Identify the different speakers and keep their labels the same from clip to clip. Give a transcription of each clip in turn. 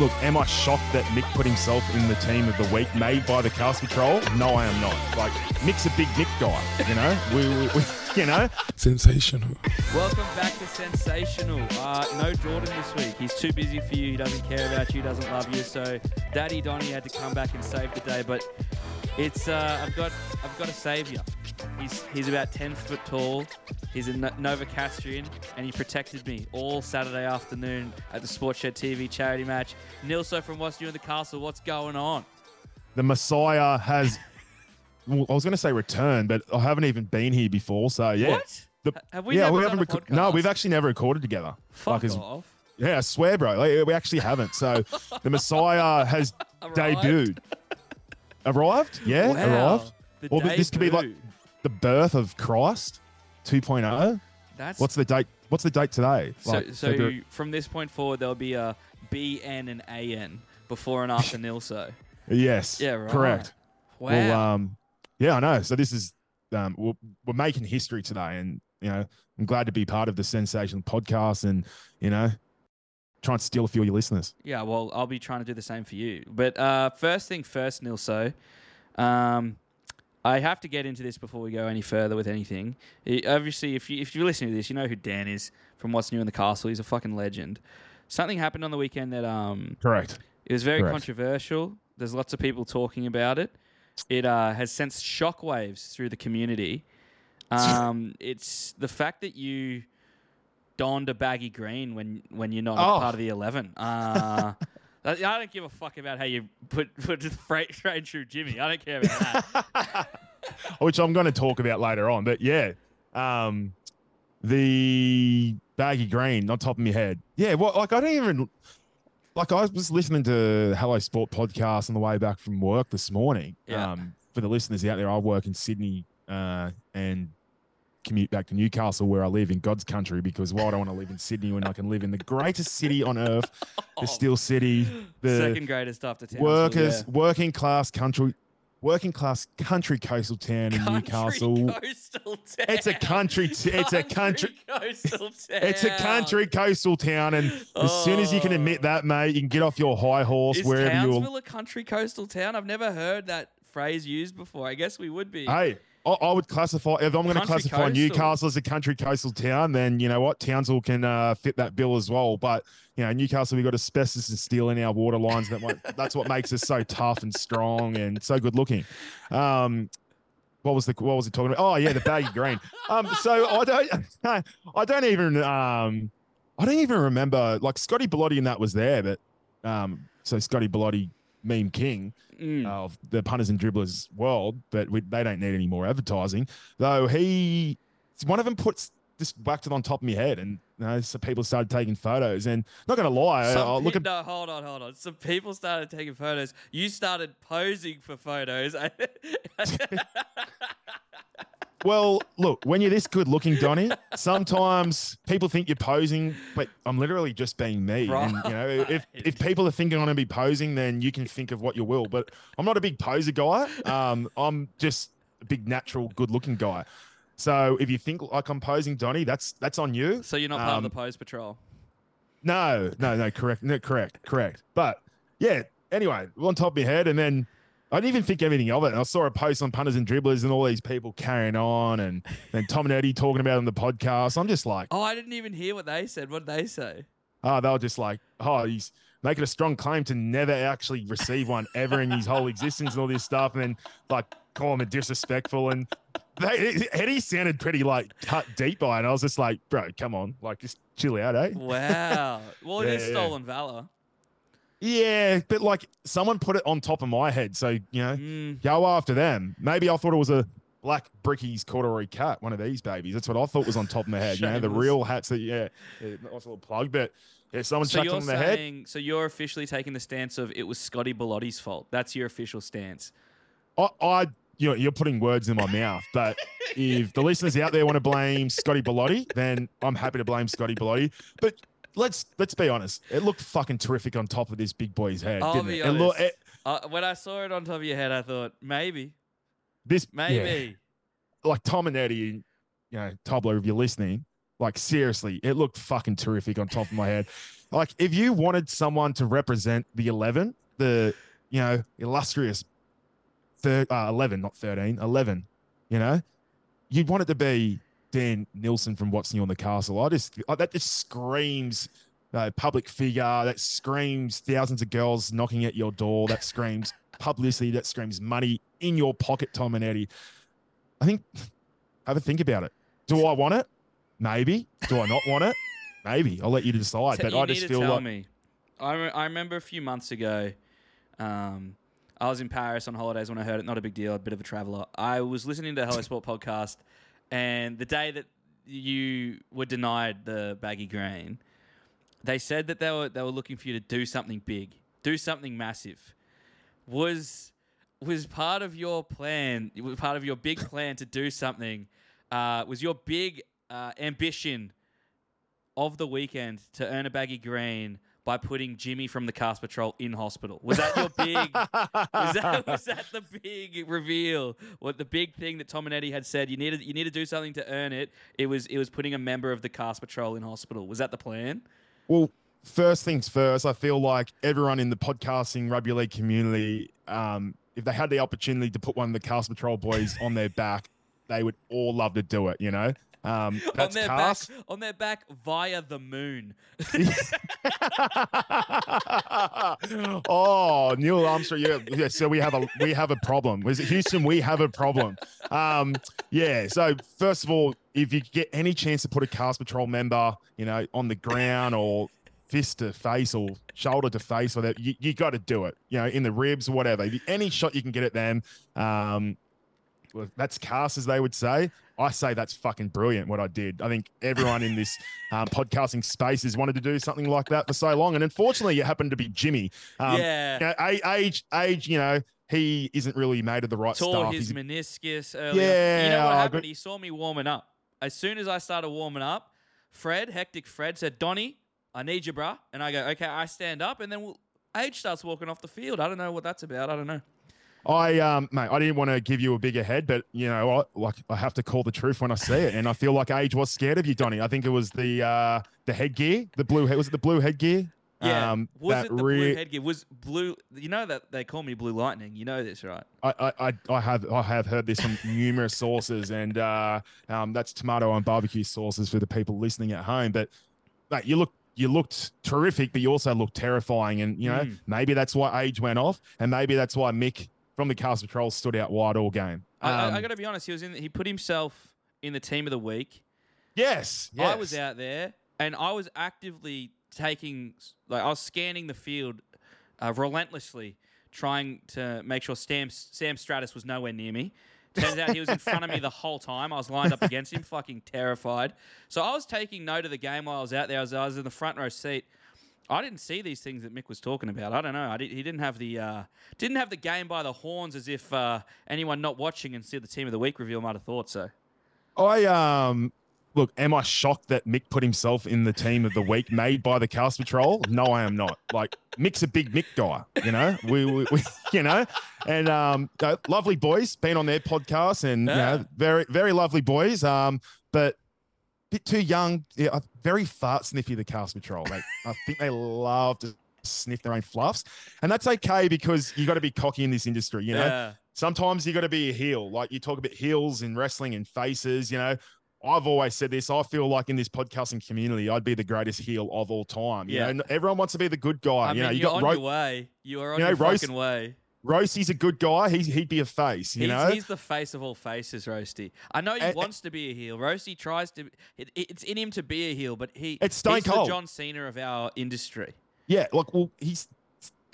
Speaker 1: look, am I shocked that Mick put himself in the team of the week made by the Cast Patrol? No, I am not. Like, Mick's a big Mick guy, you know? We, we, we you know?
Speaker 2: Sensational.
Speaker 3: Welcome back to Sensational. Uh, no Jordan this week. He's too busy for you. He doesn't care about you. Doesn't love you. So Daddy Donny had to come back and save the day. But it's uh, I've got I've got a savior. He's he's about ten foot tall. He's a No- Novocastrian, and he protected me all Saturday afternoon at the Sportshed TV charity match. Nilso from What's New in the Castle. What's going on?
Speaker 1: The Messiah has, well, I was going to say return, but I haven't even been here before. So, yeah.
Speaker 3: What?
Speaker 1: The-
Speaker 3: Have we
Speaker 1: yeah, we haven't. reco- no, we've actually never recorded together.
Speaker 3: Fuck
Speaker 1: it's-
Speaker 3: off.
Speaker 1: Yeah, I swear, bro. Like, we actually haven't. So, the Messiah has
Speaker 3: Arrived?
Speaker 1: debuted. Arrived? Yeah,
Speaker 3: Wow.
Speaker 1: arrived.
Speaker 3: The
Speaker 1: Or this could be like-
Speaker 3: debut.
Speaker 1: The birth of Christ 2.0.
Speaker 3: That's
Speaker 1: What's the date? What's the date today?
Speaker 3: So,
Speaker 1: Like,
Speaker 3: so
Speaker 1: February-
Speaker 3: from this point forward, there'll be a BN and AN before and after Nilso.
Speaker 1: yes,
Speaker 3: Yeah, right.
Speaker 1: correct.
Speaker 3: Wow.
Speaker 1: Well, um, yeah, I know. So this is um, we're, we're making history today, and you know, I'm glad to be part of the sensational podcast, and you know, try and steal a few of your listeners.
Speaker 3: yeah, well, I'll be trying to do the same for you. But uh, first thing first, Nilso. Um, I have to get into this before we go any further with anything. I- obviously, if you if you're listening to this, you know who Dan is from What's New in the Castle. He's a fucking legend. Something happened on the weekend that um
Speaker 1: Correct.
Speaker 3: It was very
Speaker 1: Correct.
Speaker 3: controversial. There's lots of people talking about it. It uh, has sent shockwaves through the community. Um, it's the fact that you donned a baggy green when when you're not a
Speaker 1: Oh.
Speaker 3: part of the eleven. Uh, I don't give a fuck about how you put put the freight train through Jimmy. I don't care about that.
Speaker 1: Which I'm going to talk about later on, but yeah, um, the baggy green on top of my head. Yeah, well, like I don't even like I was listening to Hello Sport podcast on the way back from work this morning.
Speaker 3: Yeah.
Speaker 1: Um, for the listeners out there, I work in Sydney uh, and commute back to Newcastle where I live in God's country because why would I want to live in Sydney when I can live in the greatest city on earth, the Steel City, the
Speaker 3: Second greatest after Townsville.
Speaker 1: workers,
Speaker 3: yeah.
Speaker 1: working class country, working class country coastal town in Newcastle.
Speaker 3: coastal town.
Speaker 1: It's a country. T- it's a country.
Speaker 3: coastal town.
Speaker 1: It's a country coastal town, and as soon as you can admit oh. that, mate, you can get off your high horse
Speaker 3: Is
Speaker 1: wherever
Speaker 3: Townsville
Speaker 1: you're.
Speaker 3: a country coastal town? I've never heard that phrase used before. I guess we would be.
Speaker 1: Hey, I, I would classify if I'm going to classify
Speaker 3: coastal.
Speaker 1: Newcastle as a country coastal town, then you know what, Townsville can uh, fit that bill as well. But you know, Newcastle, we've got asbestos and steel in our water lines. That might, that's what makes us so tough and strong and so good looking. Um, what was the what was he talking about? Oh yeah, the baggy green. Um, so I don't I don't even um I don't even remember like Scotty Bellotti and that was there, but um so Scotty Bellotti meme king
Speaker 3: Mm.
Speaker 1: of the punters and dribblers world, but we, they don't need any more advertising. Though he, one of them puts just whacked it on top of my head, and you know, so people started taking photos. And not gonna lie,
Speaker 3: Some
Speaker 1: I'll look at
Speaker 3: no, hold on, hold on. Some people started taking photos. You started posing for photos.
Speaker 1: well, look when you're this good looking, Donny. Sometimes people think you're posing, but I'm literally just being me. And you know, if if people are thinking I'm gonna be posing, then you can think of what you will. But I'm not a big poser guy. Um, I'm just a big natural, good looking guy. So if you think like I'm posing, Donny, that's that's on you.
Speaker 3: so you're not part of the
Speaker 1: Um,
Speaker 3: pose patrol.
Speaker 1: No, no, no, correct, no, correct, correct. But yeah, anyway, on top of my head, and then I didn't even think anything of it. And I saw a post on punters and dribblers, and all these people carrying on, and then Tom and Eddie talking about it on the podcast. I'm just like,
Speaker 3: Oh, I didn't even hear what they said. What did they say?
Speaker 1: oh, they were just like, oh, he's making a strong claim to never actually receive one ever in his whole existence, and all this stuff, and then like call him a disrespectful and. They, Eddie sounded pretty like cut deep by it. And I was just like, bro, come on, like just chill out, eh?
Speaker 3: Wow. Well, it
Speaker 1: Yeah,
Speaker 3: is
Speaker 1: yeah.
Speaker 3: stolen valor.
Speaker 1: Yeah, but like someone put it on top of my head, so you know,
Speaker 3: Mm.
Speaker 1: go after them. Maybe I thought it was a black brickies corduroy cat, one of these babies. That's what I thought was on top of my head. You know, the real hats that yeah, yeah nice little plug. But yeah, someone
Speaker 3: So
Speaker 1: chucked on the head.
Speaker 3: so you're officially taking the stance of it was Scotty Bellotti's fault. That's your official stance.
Speaker 1: I, I you know, you're putting words in my mouth. But if the listeners out there want to blame Scotty Bellotti, then I'm happy to blame Scotty Bellotti. But let's let's be honest. It looked fucking terrific on top of this big boy's head,
Speaker 3: I'll
Speaker 1: didn't it? It look- it-
Speaker 3: Uh, when I saw it on top of your head, I thought maybe,
Speaker 1: this yeah.
Speaker 3: maybe.
Speaker 1: like Tom and Eddie, you know, Tobler, if you're listening, Like seriously, it looked fucking terrific on top of my head. Like if you wanted someone to represent the 11, the you know illustrious thir- uh, 11, not 13, 11, you know, you'd want it to be Dan Nilsson from What's New on the Castle. I just that just screams uh, public figure. That screams thousands of girls knocking at your door. That screams publicity. That screams money in your pocket, Tom and Eddie. I think have a think about it. Do I want it? Maybe. Do I not want it? Maybe. I'll let you decide.
Speaker 3: T-
Speaker 1: but
Speaker 3: you
Speaker 1: I just feel
Speaker 3: tell
Speaker 1: like
Speaker 3: me. I, re- I remember a few months ago, um, I was in Paris on holidays when I heard it. Not a big deal, a bit of a traveler. I was listening to Hello Sport podcast, and the day that you were denied the baggy green, they said that they were they were looking for you to do something big, do something massive. Was was part of your plan? Was part of your big plan to do something? Uh, was your big uh, ambition of the weekend to earn a baggy green by putting Jimmy from the Cast Patrol in hospital? Was that your big? was, that, was that the big reveal? What the big thing that Tom and Eddie had said? You needed you need to do something to earn it. It was it was putting a member of the Cast Patrol in hospital. Was that the plan?
Speaker 1: Well, first things first, I feel like everyone in the podcasting rugby league community, um, if they had the opportunity to put one of the Cast Patrol boys on their back, they would all love to do it, you know? Um, that's
Speaker 3: on their
Speaker 1: cast.
Speaker 3: back on their back via the moon.
Speaker 1: oh, Neil Armstrong. Yeah, yeah. So we have a we have a problem. Was it Houston? We have a problem. Um, yeah. So first of all, if you get any chance to put a cast patrol member, you know, on the ground or fist to face or shoulder to face or that, you, you got to do it. You know, in the ribs or whatever. Any shot you can get at them. Um, that's cast as they would say. I say that's fucking brilliant what I did. I think everyone in this um, podcasting space has wanted to do something like that for so long, and unfortunately, it happened to be Jimmy. Um,
Speaker 3: yeah.
Speaker 1: you know, age, age, you know, he isn't really made of the right
Speaker 3: tore
Speaker 1: stuff.
Speaker 3: his
Speaker 1: He's-
Speaker 3: meniscus earlier.
Speaker 1: Yeah,
Speaker 3: you know what happened?
Speaker 1: got-
Speaker 3: He saw me warming up. As soon as I started warming up, Fred, hectic Fred, said, "Donnie, I need you, bruh." And I go, "Okay." I stand up, and then we'll, Age starts walking off the field. I don't know what that's about. I don't know.
Speaker 1: I, um, mate, I didn't want to give you a bigger head, but you know, what? like I have to call the truth when I see it, and I feel like Age was scared of you, Donny. I think it was the uh, the headgear, the blue head. Was it the blue headgear?
Speaker 3: Yeah.
Speaker 1: Um,
Speaker 3: was it the
Speaker 1: re-
Speaker 3: blue headgear? Was blue? You know that they call me Blue Lightning. You know this, right?
Speaker 1: I, I, I- I have I have heard this from numerous sources, and uh, um, that's tomato and barbecue sauces for the people listening at home. But mate, you look you looked terrific, but you also looked terrifying, and you know
Speaker 3: Mm.
Speaker 1: maybe that's why age went off, and maybe that's why Mick from the Cast Patrol stood out wide all game.
Speaker 3: I, I, I
Speaker 1: Um,
Speaker 3: got to be honest. He was in. He put himself in the team of the week.
Speaker 1: yes, yes,
Speaker 3: I was out there and I was actively taking, like, I was scanning the field uh, relentlessly, trying to make sure Sam, Sam Stratus was nowhere near me. Turns out he was in front of me the whole time. I was lined up against him, fucking terrified. So I was taking note of the game while I was out there. I was, I was in the front row seat. I didn't see these things that Mick was talking about. I don't know. I did, he didn't have the uh, didn't have the game by the horns as if uh, anyone not watching and see the team of the week reveal might have thought so.
Speaker 1: I um look, am I shocked that Mick put himself in the team of the week made by the Cast Patrol? No, I am not. Like Mick's a big Mick guy, you know. We, we, we you know, and um, lovely boys, been on their podcast, and you
Speaker 3: Yeah.
Speaker 1: know, very very lovely boys. Um, but bit too young, yeah, very fart sniffy. The Cast Patrol, like I think they love to sniff their own fluffs, and that's okay because you got to be cocky in this industry, you know
Speaker 3: yeah.
Speaker 1: sometimes you got to be a heel. Like you talk about heels in wrestling and faces, you know. I've always said this. I feel like in this podcasting community, I'd be the greatest heel of all time. You
Speaker 3: Yeah.
Speaker 1: know, everyone wants to be the good guy.
Speaker 3: I
Speaker 1: you
Speaker 3: mean,
Speaker 1: know, you
Speaker 3: you're
Speaker 1: got
Speaker 3: on
Speaker 1: Ro-
Speaker 3: your way. You are on
Speaker 1: you know,
Speaker 3: your fucking way.
Speaker 1: Roastie's a good guy. He's, he'd be a face, you
Speaker 3: he's,
Speaker 1: know.
Speaker 3: he's the face of all faces, Roasty. I know he
Speaker 1: And-
Speaker 3: wants to be a heel. Roasty tries to. It, it's in him to be a heel, but he
Speaker 1: It's Stone
Speaker 3: he's
Speaker 1: Cold.
Speaker 3: the John Cena of our industry.
Speaker 1: yeah, like well, he's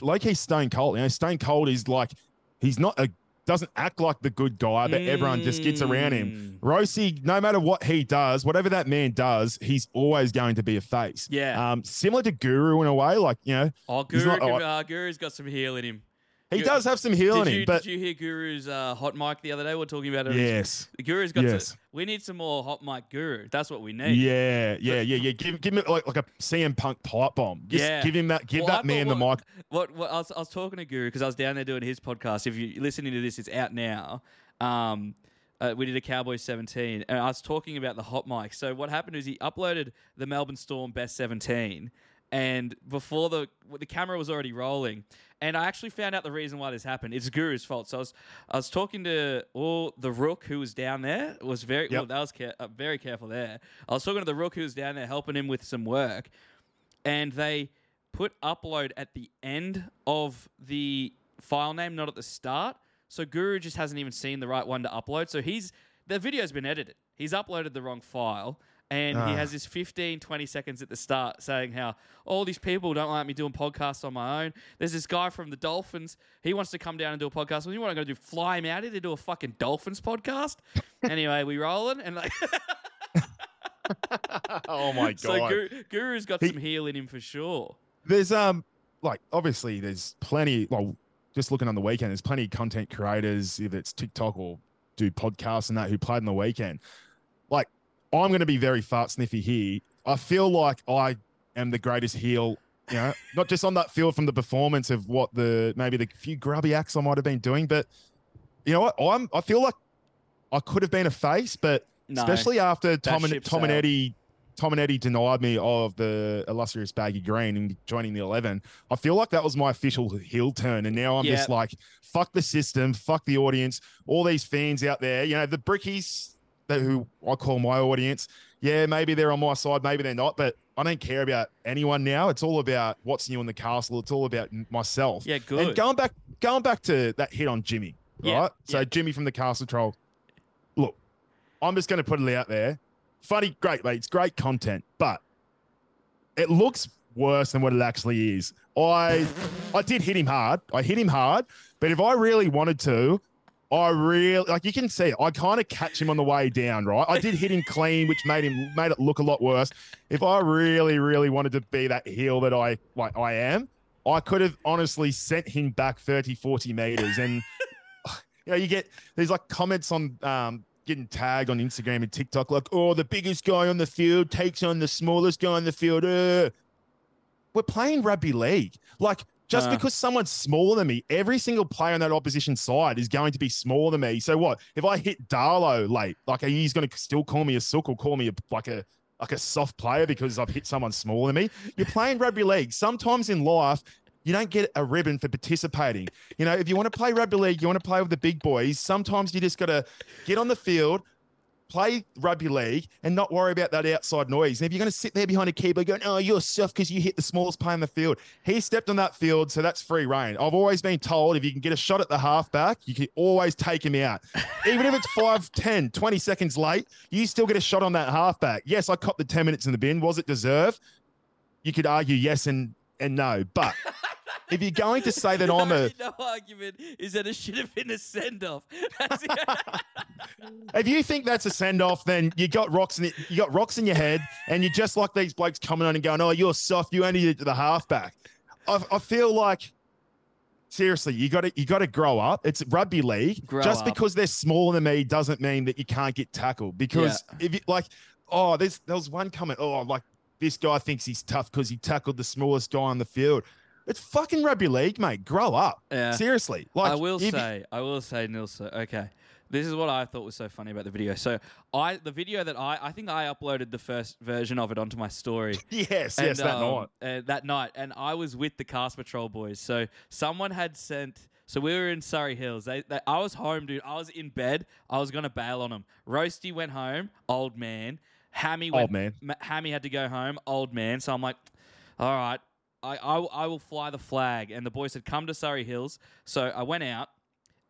Speaker 1: like he's Stone Cold. You know, Stone Cold is like he's not a doesn't act like the good guy, but everyone just gets around him.
Speaker 3: Mm.
Speaker 1: No matter what he does, whatever that man does, he's always going to be a face.
Speaker 3: Yeah.
Speaker 1: Um, similar to Guru in a way, like you know,
Speaker 3: Oh, Guru,
Speaker 1: not- oh,
Speaker 3: uh, Guru's got some heel in him.
Speaker 1: He does have some heel in him, but
Speaker 3: did you hear Guru's uh, hot mic the other day? We are talking about it.
Speaker 1: yes,
Speaker 3: Guru's got.
Speaker 1: Yes.
Speaker 3: To, we need some more hot mic Guru. That's what we need.
Speaker 1: yeah, yeah, yeah, yeah. Give give him like like a CM Punk pipe bomb. Just
Speaker 3: Yeah.
Speaker 1: give him that. Give
Speaker 3: Well,
Speaker 1: that man
Speaker 3: thought
Speaker 1: the mic.
Speaker 3: what- What, what I, was, I was talking to Guru because I was down there doing his podcast. If you're listening to this, it's out now. Um, Uh, we did a Cowboys 17, and I was talking about the hot mic. So what happened is he uploaded the Melbourne Storm best 17, and before the the camera was already rolling, and I actually found out the reason why this happened. It's Guru's fault. So I was I was talking to all the Rook who was down there. Was very
Speaker 1: Yep.
Speaker 3: well, that was care- uh, very careful there. I was talking to the Rook who was down there helping him with some work, and they put upload at the end of the file name, not at the start. So Guru just hasn't even seen the right one to upload. So he's the video's been edited. He's uploaded the wrong file. And he
Speaker 1: Ah.
Speaker 3: has this 15, 20 seconds at the start saying how all these people don't like me doing podcasts on my own. There's this guy from the Dolphins. He wants to come down and do a podcast. Well, you want to go do? Fly him out here to do a fucking Dolphins podcast? anyway, we rolling and like
Speaker 1: oh my god.
Speaker 3: so Guru, Guru's got
Speaker 1: He-
Speaker 3: some heel in him for sure.
Speaker 1: there's um like obviously there's plenty well just looking on the weekend there's plenty of content creators if it's tiktok or do podcasts and that who played on the weekend i'm going to be very fart sniffy here i feel like i am the greatest heel you know not just on that field from the performance of what the maybe the few grubby acts i might have been doing but you know what i'm i feel like i could have been a face but
Speaker 3: No.
Speaker 1: especially after Tom and Tom and. Eddie. Tom and Eddie denied me of the illustrious baggy green and joining the eleven. I feel like that was my official heel turn, and now I'm just like, fuck the system, fuck the audience, all these fans out there. You know, the brickies that who I call my audience. Yeah, maybe they're on my side, maybe they're not, but I don't care about anyone now. It's all about what's new in the castle. It's all about myself.
Speaker 3: Yeah, good.
Speaker 1: And going back, going back to that hit on Jimmy,
Speaker 3: Yeah,
Speaker 1: right? So
Speaker 3: yeah.
Speaker 1: Jimmy from the Cast Patrol. Look, I'm just going to put it out there. Funny, great, mate. It's great content, but it looks worse than what it actually is. I, I did hit him hard. I hit him hard, but if I really wanted to, I really like you can see. I kind of catch him on the way down, right? I did hit him clean, which made him made it look a lot worse. If I really, really wanted to be that heel that I like I am, I could have honestly sent him back 30, 40 meters. And you know, you get there's like comments on um getting tagged on Instagram and TikTok, like, oh, the biggest guy on the field takes on the smallest guy on the field. Uh. We're playing rugby league. Like, just
Speaker 3: Uh.
Speaker 1: because someone's smaller than me, every single player on that opposition side is going to be smaller than me. So what? If I hit Darlow late, like he's going to still call me a sook or call me a, like a like a soft player because I've hit someone smaller than me. You're playing rugby league. Sometimes in life, you don't get a ribbon for participating. You know, if you want to play rugby league, you want to play with the big boys. Sometimes you just got to get on the field, play rugby league, and not worry about that outside noise. And if you're going to sit there behind a keyboard going, "Oh, you're soft because you hit the smallest player in the field," he stepped on that field, so that's free reign. I've always been told if you can get a shot at the halfback, you can always take him out. Even if it's 5, 10, 20 seconds late, you still get a shot on that halfback. Yes, I copped the 10 minutes in the bin. Was it deserved? You could argue yes and and no, but if you're going to say that I'm a
Speaker 3: no argument is that it should have been a send off.
Speaker 1: If you think that's a send off, then you got rocks in it, you got rocks in your head, and you're just like these blokes coming on and going, "Oh, you're soft. You only did the halfback." I, I feel like seriously, you got to you got to grow up. It's rugby league.
Speaker 3: Grow
Speaker 1: just
Speaker 3: up.
Speaker 1: because they're smaller than me doesn't mean that you can't get tackled. Because if you like, oh, there's there was one comment. Oh, like this guy thinks he's tough because he tackled the smallest guy on the field. It's fucking rugby league, mate. Grow up.
Speaker 3: Yeah.
Speaker 1: Seriously. Like
Speaker 3: I will
Speaker 1: you-
Speaker 3: say, I will say, Nilsa. Okay, this is what I thought was so funny about the video. So I, the video that I, I think I uploaded the first version of it onto my story.
Speaker 1: yes,
Speaker 3: And,
Speaker 1: yes, that
Speaker 3: um,
Speaker 1: night.
Speaker 3: uh, that night, and I was with the Cast Patrol boys. So someone had sent. So we were in Surry Hills. They, they, I was home, dude. I was in bed. I was gonna bail on them. Roasty went home. Old man. Hammy went.
Speaker 1: Old man.
Speaker 3: Hammy had to go home. Old man. So I'm like, all right. I, I, I will fly the flag. And the boys said, come to Surry Hills. So I went out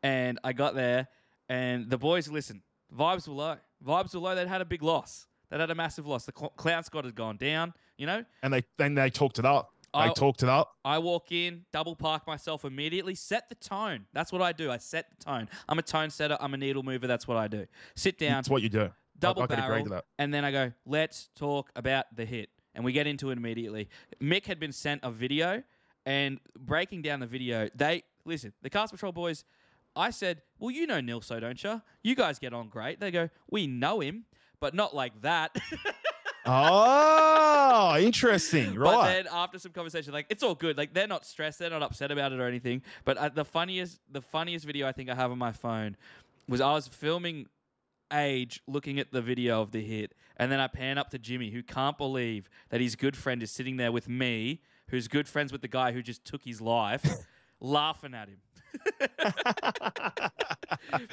Speaker 3: and I got there, and the boys, listen, vibes were low. Vibes were low. They'd had a big loss. They'd had a massive loss. The cl- clown squad had gone down, you know?
Speaker 1: and they then they talked it up. They
Speaker 3: I-
Speaker 1: talked it up.
Speaker 3: I walk in, double park myself immediately, set the tone. That's what I do. I set the tone. I'm a tone setter. I'm a needle mover. That's what I do. Sit down,
Speaker 1: That's what you do.
Speaker 3: double
Speaker 1: I, I
Speaker 3: barrel,
Speaker 1: to that.
Speaker 3: and then I go, let's talk about the hit. And we get into it immediately. Mick had been sent a video, and breaking down the video, they listen, the Cast Patrol boys. I said, Well, you know Nilso, don't you? You guys get on great. They go, We know him, but not like that.
Speaker 1: Oh, interesting. Right.
Speaker 3: But then after some conversation, like it's all good. Like they're not stressed, they're not upset about it or anything. But uh, the funniest, the funniest video I think I have on my phone was I was filming age looking at the video of the hit, and then I pan up to Jimmy, who can't believe that his good friend is sitting there with me, who's good friends with the guy who just took his life, laughing at him. but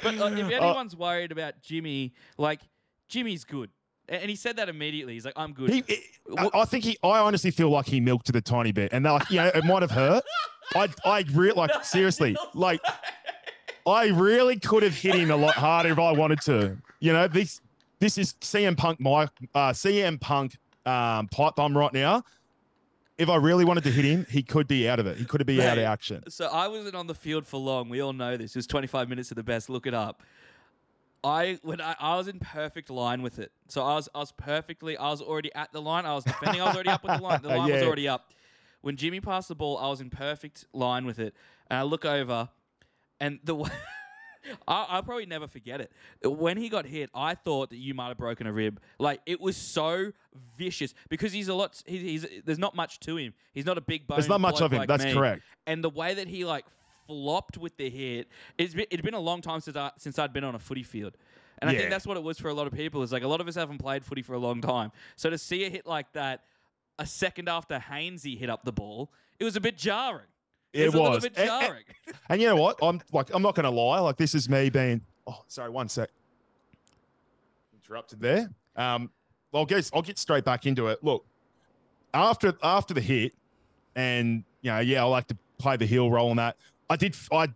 Speaker 3: if oh. anyone's worried about Jimmy, like Jimmy's good, and he said that immediately. He's like, "I'm good."
Speaker 1: He, I, I think he. I honestly feel like he milked it a tiny bit, and like you know, it might have hurt. I, I really like seriously, like I really could have hit him a lot harder if I wanted to. You know, this this is CM Punk, Mike, uh, CM Punk um, pipe bomb right now. If I really wanted to hit him, he could be out of it. He could be out of action.
Speaker 3: So I wasn't on the field for long. We all know this. It was 25 minutes of the best. Look it up. I when I, I was in perfect line with it. So I was I was perfectly I was already at the line. I was defending. I was already up with the line. The line was already up. When Jimmy passed the ball, I was in perfect line with it. And I look over, and the way I, I'll probably never forget it. When he got hit, I thought that you might have broken a rib. Like it was so vicious because he's a lot. He's, he's there's not much to him. He's not a big bone.
Speaker 1: There's not much of him.
Speaker 3: like
Speaker 1: That's
Speaker 3: me.
Speaker 1: correct.
Speaker 3: And the way that he like flopped with the hit, it's been, it'd been a long time since I, since I'd been on a footy field. And I think that's what it was for a lot of people. Is like a lot of us haven't played footy for a long time. So to see a hit like that, a second after Hainsey hit up the ball, it was a bit jarring.
Speaker 1: It
Speaker 3: was, a little
Speaker 1: was.
Speaker 3: bit
Speaker 1: And- and- And you know what? I'm like, I'm not going to lie. Like, this is me being. Oh, sorry, one sec. Interrupted there. Um, I'll get I'll get straight back into it. Look, after after the hit, and you know, yeah, I like to play the heel role and that. I did. I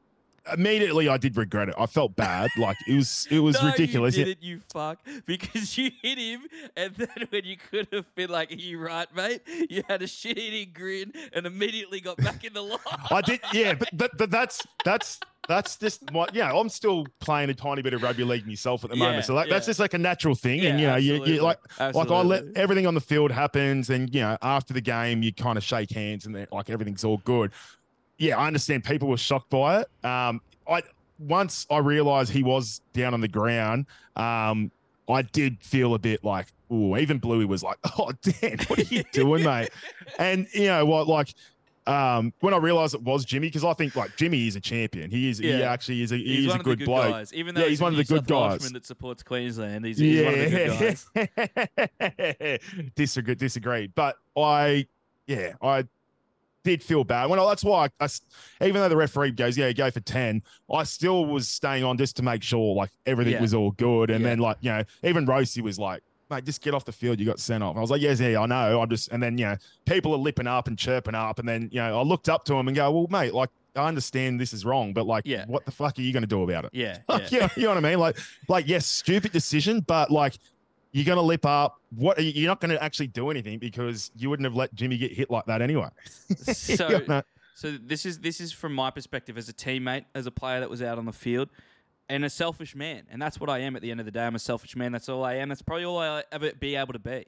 Speaker 1: immediately I did regret it. I felt bad. like it was it was
Speaker 3: no,
Speaker 1: ridiculous.
Speaker 3: You didn't, you fuck. Because you hit him, and then when you could have been like, Are you right, mate? You had a shit eating grin and immediately got back in the line.
Speaker 1: I did, yeah, but, but but that's that's that's just my yeah. I'm still playing a tiny bit of rugby league myself at the
Speaker 3: Yeah,
Speaker 1: moment, so like, that's just like a natural thing, and you know, you,
Speaker 3: absolutely.
Speaker 1: you like like I let everything on the field happens, and you know, after the game, you kind of shake hands, and then like everything's all good. Yeah, I understand people were shocked by it. Um, I once I realized he was down on the ground, um, I did feel a bit like, oh, even Bluey was like, oh, Dan, what are you doing, mate? And you know what, like. Um, when I realized it was Jimmy, because I think like Jimmy is a champion. He is. He
Speaker 3: Yeah.
Speaker 1: actually is a.
Speaker 3: He's
Speaker 1: He is a good
Speaker 3: good
Speaker 1: bloke.
Speaker 3: guys. Even though
Speaker 1: Yeah,
Speaker 3: he's,
Speaker 1: he's one of the
Speaker 3: New
Speaker 1: good
Speaker 3: South
Speaker 1: guys.
Speaker 3: That supports Queensland. He's, he's one of the good guys.
Speaker 1: disagree, disagreed. But I, yeah, I did feel bad. Well, that's why I even though the referee goes, yeah, go for ten, I still was staying on just to make sure like everything
Speaker 3: Yeah.
Speaker 1: was all good. And
Speaker 3: Yeah.
Speaker 1: then like you know, even Rosie was like. Mate, just get off the field. You got sent off. I was like, yes, yeah, I know. I'm just, and then you know, people are lipping up and chirping up, and then you know, I looked up to him and go, well, mate, like I understand this is wrong, but like,
Speaker 3: Yeah.
Speaker 1: what the fuck are you going to do about it?
Speaker 3: Yeah,
Speaker 1: Like,
Speaker 3: yeah.
Speaker 1: you, know, you know what I mean? Like, like yes, stupid decision, but like you're gonna lip up. What you're not gonna actually do anything because you wouldn't have let Jimmy get hit like that anyway.
Speaker 3: So, so this is this is from my perspective as a teammate, as a player that was out on the field, and a selfish man, and that's what I am at the end of the day. I'm a selfish man. That's all I am. That's probably all I'll ever be able to be.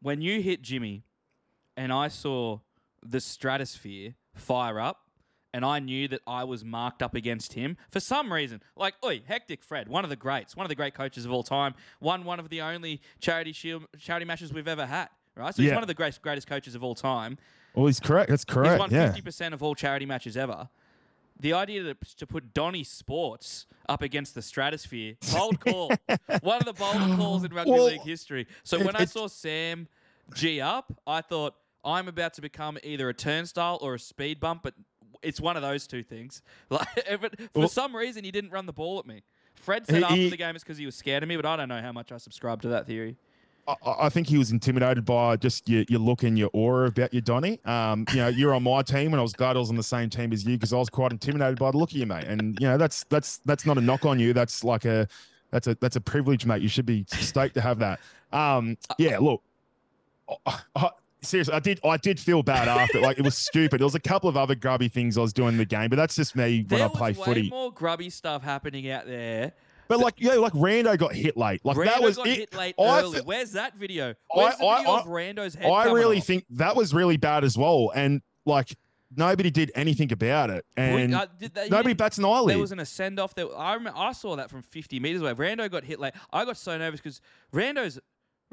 Speaker 3: When you hit Jimmy, and I saw the stratosphere fire up, and I knew that I was marked up against him for some reason. Like, oi, hectic Fred, one of the greats, one of the great coaches of all time, won one of the only charity shield charity matches we've ever had. Right, so he's one of the great, greatest coaches of all time.
Speaker 1: well, he's correct. That's correct.
Speaker 3: He's won
Speaker 1: Yeah.
Speaker 3: fifty percent of all charity matches ever. The idea to, to put Donny Sports up against the stratosphere, bold call, one of the bolder calls in rugby
Speaker 1: Well,
Speaker 3: league history. So
Speaker 1: it-
Speaker 3: when I saw Sam G up, I thought I'm about to become either a turnstile or a speed bump, but it's one of those two things. Like, for
Speaker 1: Well-
Speaker 3: some reason, he didn't run the ball at me. Fred said
Speaker 1: He-
Speaker 3: after
Speaker 1: he-
Speaker 3: the game it's because he was scared of me, but I don't know how much I subscribe to that theory.
Speaker 1: I, I think he was intimidated by just your, your look and your aura about you, Donny. Um, you know, you're on my team, and I was glad I was on the same team as you because I was quite intimidated by the look of you, mate. And you know, that's that's that's not a knock on you. That's like a that's a that's a privilege, mate. You should be stoked to have that. Um, yeah, look, I, I, seriously, I did I did feel bad after. Like it was stupid. There was a couple of other grubby things I was doing in the game, but that's just me when I play footy.
Speaker 3: more grubby stuff happening out there.
Speaker 1: But like, yeah, like Rando got hit late. Like
Speaker 3: Rando
Speaker 1: that was
Speaker 3: got
Speaker 1: it.
Speaker 3: hit late
Speaker 1: I
Speaker 3: early.
Speaker 1: fe-
Speaker 3: Where's that video? Where's the
Speaker 1: I-
Speaker 3: video
Speaker 1: I-
Speaker 3: of Rando's head
Speaker 1: I really
Speaker 3: off?
Speaker 1: think that was really bad as well. And like nobody did anything about it. And
Speaker 3: uh, they-
Speaker 1: nobody bats an eyelid.
Speaker 3: There wasn't a send off. That I remember, I saw that from 50 meters away. Rando got hit late. I got so nervous because Rando's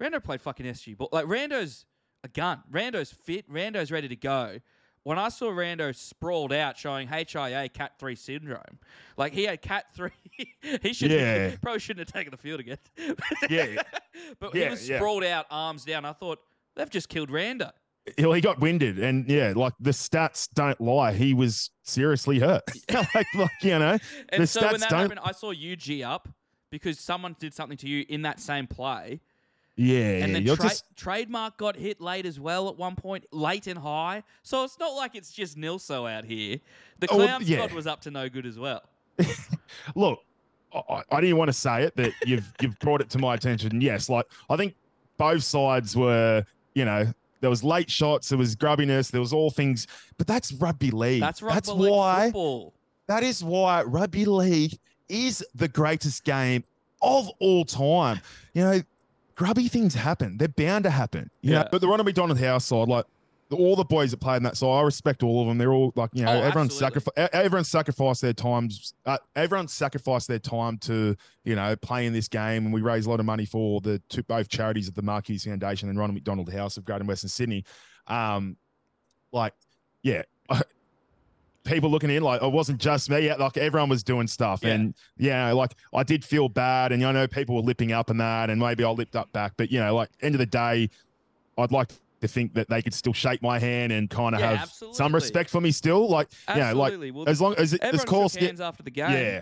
Speaker 3: Rando played fucking SG ball. Like Rando's a gun. Rando's fit. Rando's ready to go. when I saw Rando sprawled out showing HIA Cat 3 syndrome, like he had Cat 3, he should
Speaker 1: Yeah.
Speaker 3: probably shouldn't have taken the field again.
Speaker 1: Yeah.
Speaker 3: but he
Speaker 1: Yeah,
Speaker 3: was
Speaker 1: yeah.
Speaker 3: sprawled out, arms down. I thought, they've just killed Rando.
Speaker 1: Well, he got winded, and yeah, like the stats don't lie. He was seriously hurt. like, like, you know,
Speaker 3: And
Speaker 1: The
Speaker 3: so when
Speaker 1: stats
Speaker 3: that
Speaker 1: don't-
Speaker 3: happened, I saw you G up because someone did something to you in that same play.
Speaker 1: Yeah,
Speaker 3: And then tra-
Speaker 1: just
Speaker 3: trademark got hit late as well at one point, late and high. So it's not like it's just Nilso out here. The
Speaker 1: Oh, well,
Speaker 3: clown
Speaker 1: yeah.
Speaker 3: squad was up to no good as well.
Speaker 1: look. I, I didn't want to say it, but you've you've brought it to my attention. Yes, like I think both sides were, you know, there was late shots, there was grubbiness, there was all things, but that's rugby league.
Speaker 3: That's rugby
Speaker 1: That's
Speaker 3: league
Speaker 1: why
Speaker 3: football.
Speaker 1: that is why rugby league is the greatest game of all time. You know, grubby things happen. They're bound to happen. You
Speaker 3: Yeah.
Speaker 1: know, but the Ronald McDonald House side, like all the boys that played in that side, I respect all of them. They're all like, you know,
Speaker 3: Oh,
Speaker 1: everyone
Speaker 3: absolutely.
Speaker 1: sacrificed everyone sacrificed their times. Uh, everyone sacrificed their time to, you know, play in this game. And we raised a lot of money for the two both charities of the Mark Hughes Foundation and Ronald McDonald House of Greater Western Sydney. Um, like, yeah. People looking in, like it wasn't just me. Like everyone was doing stuff,
Speaker 3: Yeah.
Speaker 1: and yeah, like I did feel bad, and I know people were lipping up and that, and maybe I lipped up back, but you know, like end of the day, I'd like to think that they could still shake my hand and kind of
Speaker 3: Yeah,
Speaker 1: have some respect for me still. Like, yeah, like
Speaker 3: well,
Speaker 1: as long as it, course,
Speaker 3: shook
Speaker 1: yeah,
Speaker 3: hands after the game.
Speaker 1: yeah,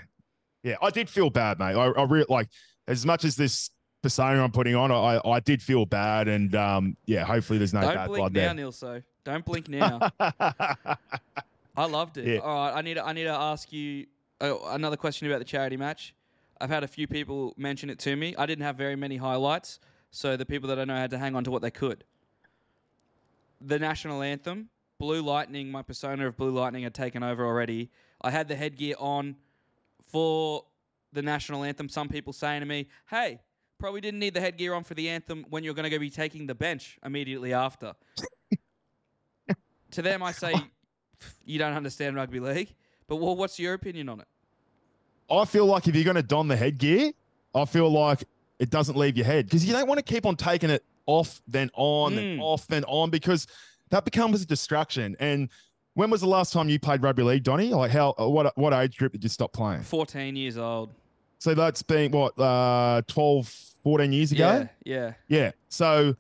Speaker 1: yeah, I did feel bad, mate. I, I really like as much as this persona I'm putting on, I I did feel bad, and um, yeah, hopefully there's no
Speaker 3: Don't
Speaker 1: bad
Speaker 3: blink
Speaker 1: blood
Speaker 3: now,
Speaker 1: there.
Speaker 3: Nilso. Don't blink now. I loved it.
Speaker 1: Yeah.
Speaker 3: All right, I need to, I need to ask you uh, another question about the charity match. I've had a few people mention it to me. I didn't have very many highlights, so the people that I know had to hang on to what they could. The national anthem, Blue Lightning. My persona of Blue Lightning had taken over already. I had the headgear on for the national anthem. Some people saying to me, "Hey, probably didn't need the headgear on for the anthem when you're going to go be taking the bench immediately after." to them, I say, "You don't understand rugby league." But well, what's your opinion on it?
Speaker 1: I feel like if you're going to don the headgear, I feel like it doesn't leave your head because you don't want to keep on taking it off, then on, then
Speaker 3: Mm.
Speaker 1: off, then on because that becomes a distraction. And when was the last time you played rugby league, Donny? Like how? What what age group did you stop playing?
Speaker 3: 14 years old.
Speaker 1: So that's been what uh, 12, 14 years ago.
Speaker 3: Yeah, yeah.
Speaker 1: Yeah. So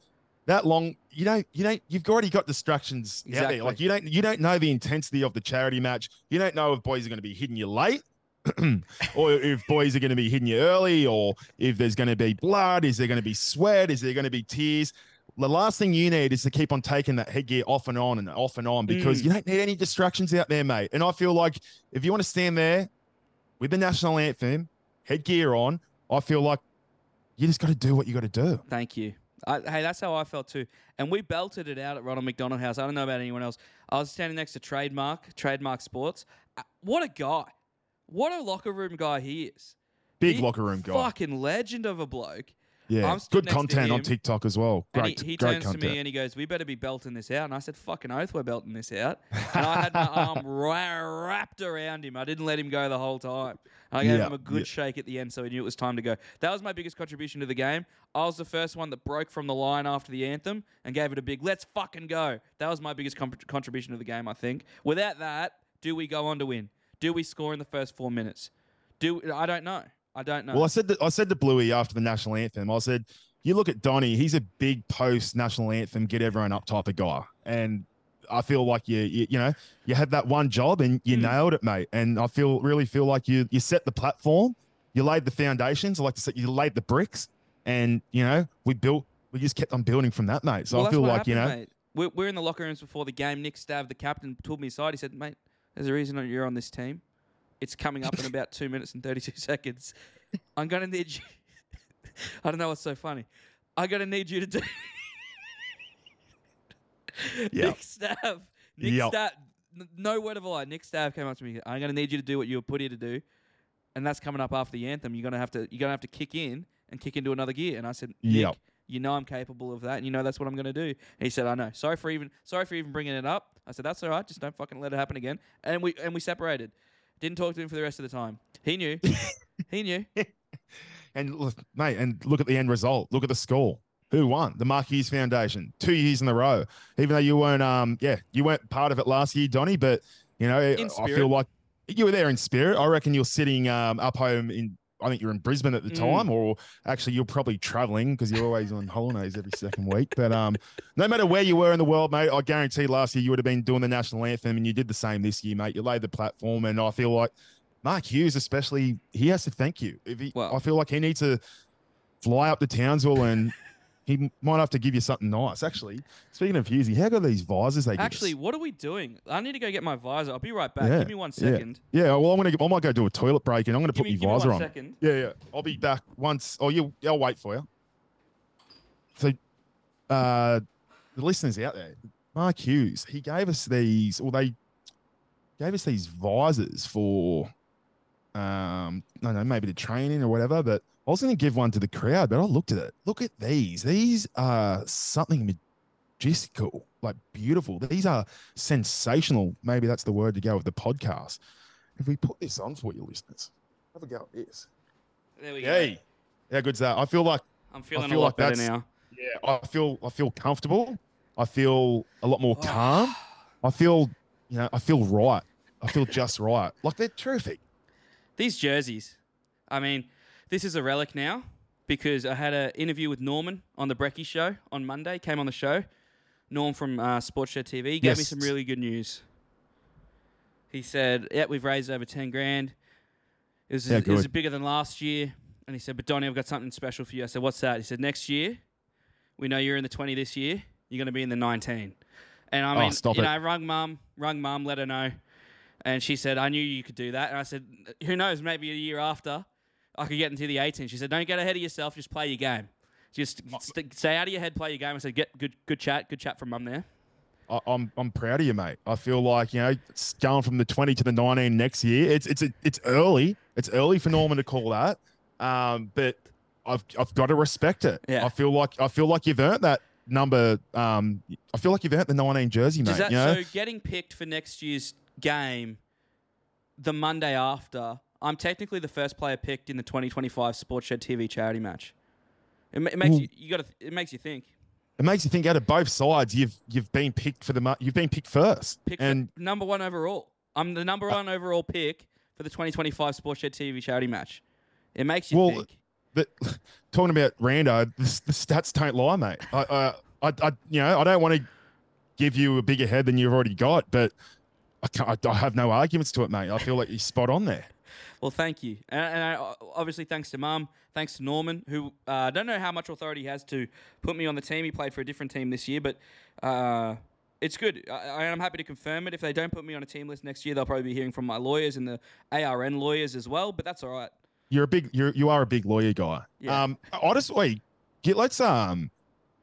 Speaker 1: that long, you don't, you don't, you've already got distractions out there. Like you don't, you don't know the intensity of the charity match. You don't know if boys are going to be hitting you late. or if boys are going to be hitting you early, or if there's going to be blood, is there going to be sweat, is there going to be tears? The last thing you need is to keep on taking that headgear off and on and off and on because
Speaker 3: Mm.
Speaker 1: you don't need any distractions out there, mate. And I feel like if you want to stand there with the national anthem, headgear on, I feel like you just got to do what you got to do.
Speaker 3: Thank you. I, hey, that's how I felt too. And we belted it out at Ronald McDonald House. I don't know about anyone else. I was standing next to Trademark, Trademark Sports. Uh, What a guy. What a locker room guy he is.
Speaker 1: Big
Speaker 3: He-
Speaker 1: locker room guy.
Speaker 3: Fucking legend of a bloke.
Speaker 1: Yeah, good content on TikTok as well.
Speaker 3: And
Speaker 1: Great,
Speaker 3: he, he
Speaker 1: great
Speaker 3: turns
Speaker 1: content.
Speaker 3: to me and he goes, "We better be belting this out." And I said, "Fucking oath, we're belting this out." And I had my arm ra- wrapped around him. I didn't let him go the whole time. I gave
Speaker 1: Yeah,
Speaker 3: him a good
Speaker 1: yeah.
Speaker 3: shake at the end, so he knew it was time to go. That was my biggest contribution to the game. I was the first one that broke from the line after the anthem and gave it a big "Let's fucking go." That was my biggest com- contribution to the game. I think. Without that, do we go on to win? Do we score in the first four minutes? Do I don't know. I don't know.
Speaker 1: Well, I said that I said to Bluey after the national anthem. I said, "You look at Donny; he's a big post national anthem, get everyone up type of guy." And I feel like you, you, you know, you had that one job and you
Speaker 3: Hmm.
Speaker 1: nailed it, mate. And I feel really feel like you, you set the platform, you laid the foundations. I like to say, you laid the bricks, and you know, we built, we just kept on building from that, mate. So
Speaker 3: Well,
Speaker 1: I feel like you know,
Speaker 3: mate. We're, we're in the locker rooms before the game. Nick Stav, the captain, pulled me aside. He said, "Mate, there's a reason you're on this team. It's coming up in about two minutes and 32 seconds. I'm gonna need you. I don't know what's so funny. I'm gonna need you to do."
Speaker 1: Yep.
Speaker 3: Nick Stav. Nick
Speaker 1: Yep.
Speaker 3: Stav. No word of a lie. Nick Stav came up to me. I'm gonna need you to do what you were put here to do, and that's coming up after the anthem. You're gonna have to. You're gonna have to kick in and kick into another gear. And I said, Nick,
Speaker 1: Yep.
Speaker 3: you know I'm capable of that, and you know that's what I'm going to do. And he said, I know. Sorry for even sorry for even bringing it up. I said that's all right. Just don't fucking let it happen again. And we and we separated. Didn't talk to him for the rest of the time. He knew. he knew.
Speaker 1: and look, mate, and look at the end result. Look at the score. Who won? The Mark Hughes Foundation, two years in a row. Even though you weren't, um, yeah, you weren't part of it last year, Donny. But you know, I feel like you were there in spirit. I reckon you're sitting um, up home in. I think you're in Brisbane at the
Speaker 3: Mm.
Speaker 1: time, or actually you're probably traveling because you're always on holidays every second week. But um, no matter where you were in the world, mate, I guarantee last year you would have been doing the national anthem, and you did the same this year, mate. You laid the platform, and I feel like Mark Hughes, especially, he has to thank you. If he,
Speaker 3: Well-
Speaker 1: I feel like he needs to fly up to Townsville and he might have to give you something nice. Actually, speaking of Hughesy, how good are these visors they give us?
Speaker 3: Actually, what are we doing? I need to go get my visor. I'll be right back.
Speaker 1: Yeah,
Speaker 3: Give me one second.
Speaker 1: yeah. yeah. Well, I'm gonna. I might go do a toilet break, and I'm gonna
Speaker 3: Give
Speaker 1: put
Speaker 3: me,
Speaker 1: my
Speaker 3: give me
Speaker 1: visor
Speaker 3: one
Speaker 1: on.
Speaker 3: second.
Speaker 1: Yeah, yeah. I'll be back once. Oh, you. I'll wait for you. So, uh, the listeners out there, Mark Hughes, he gave us these. Well, they gave us these visors for, um, I don't know, maybe the training or whatever. But I was going to give one to the crowd, but I looked at it. Look at these. These are something majestical, like beautiful. These are sensational. Maybe that's the word to go with the podcast. If we put this on for you listeners, have a go at this.
Speaker 3: There we go.
Speaker 1: Yay. How good's that? I feel like
Speaker 3: I'm feeling
Speaker 1: feel
Speaker 3: a lot
Speaker 1: like
Speaker 3: better now.
Speaker 1: yeah, I feel I feel comfortable. I feel a lot more oh. calm. I feel you know, I feel right. I feel just right. Like they're terrific.
Speaker 3: These jerseys, I mean, this is a relic now because I had an interview with Norman on the Brecky show on Monday. Came on the show. Norm from uh, Sportshed TV he gave me some really good news. He said, "Yeah, we've raised over ten grand. It was,
Speaker 1: Yeah,
Speaker 3: it was bigger than last year." And he said, "But Donny, I've got something special for you." I said, "What's that?" He said, "Next year, we know you're in the twenty this year. You're going to be in the 19." And I
Speaker 1: Oh,
Speaker 3: mean,
Speaker 1: stop
Speaker 3: you
Speaker 1: it.
Speaker 3: know, I rung mum, rung mum, let her know. And she said, I knew you could do that. And I said, who knows, maybe a year after, I could get into the 18. She said, don't get ahead of yourself, just play your game. Just st- stay out of your head, play your game. I said, get good, good chat, good chat from mum there.
Speaker 1: I, I'm I'm proud of you, mate. I feel like you know it's going from the 20 to the 19 next year. It's it's it's early. It's early for Norman to call that. Um, but I've I've got to respect it.
Speaker 3: Yeah.
Speaker 1: I feel like I feel like you've earned that number. Um, I feel like you've earned the 19 jersey, mate.
Speaker 3: That,
Speaker 1: you know?
Speaker 3: So getting picked for next year's game, the Monday after, I'm technically the first player picked in the 2025 Sportshed TV charity match. It, it makes
Speaker 1: Well-
Speaker 3: you, you got it makes you think.
Speaker 1: it makes you think out of both sides you've you've been picked for the you've been picked first
Speaker 3: Pick
Speaker 1: and
Speaker 3: for number one overall. I'm the
Speaker 1: Uh,
Speaker 3: number one overall pick for the 2025 Sportshed TV charity match. It makes you
Speaker 1: Well,
Speaker 3: think.
Speaker 1: but talking about Rando the, the stats don't lie mate I, I I I you know I don't want to give you a bigger head than you've already got but I can't I, I have no arguments to it mate I feel like you're spot on there
Speaker 3: Well, thank you, and, and I, obviously thanks to Mum, thanks to Norman, who uh, I don't know how much authority he has to put me on the team. He played for a different team this year, but uh, it's good. I, am happy to confirm it. If they don't put me on a team list next year, they'll probably be hearing from my lawyers and the ARN lawyers as well. But that's all right.
Speaker 1: you're a big you're you are a big lawyer guy
Speaker 3: Yeah.
Speaker 1: um honestly get let's um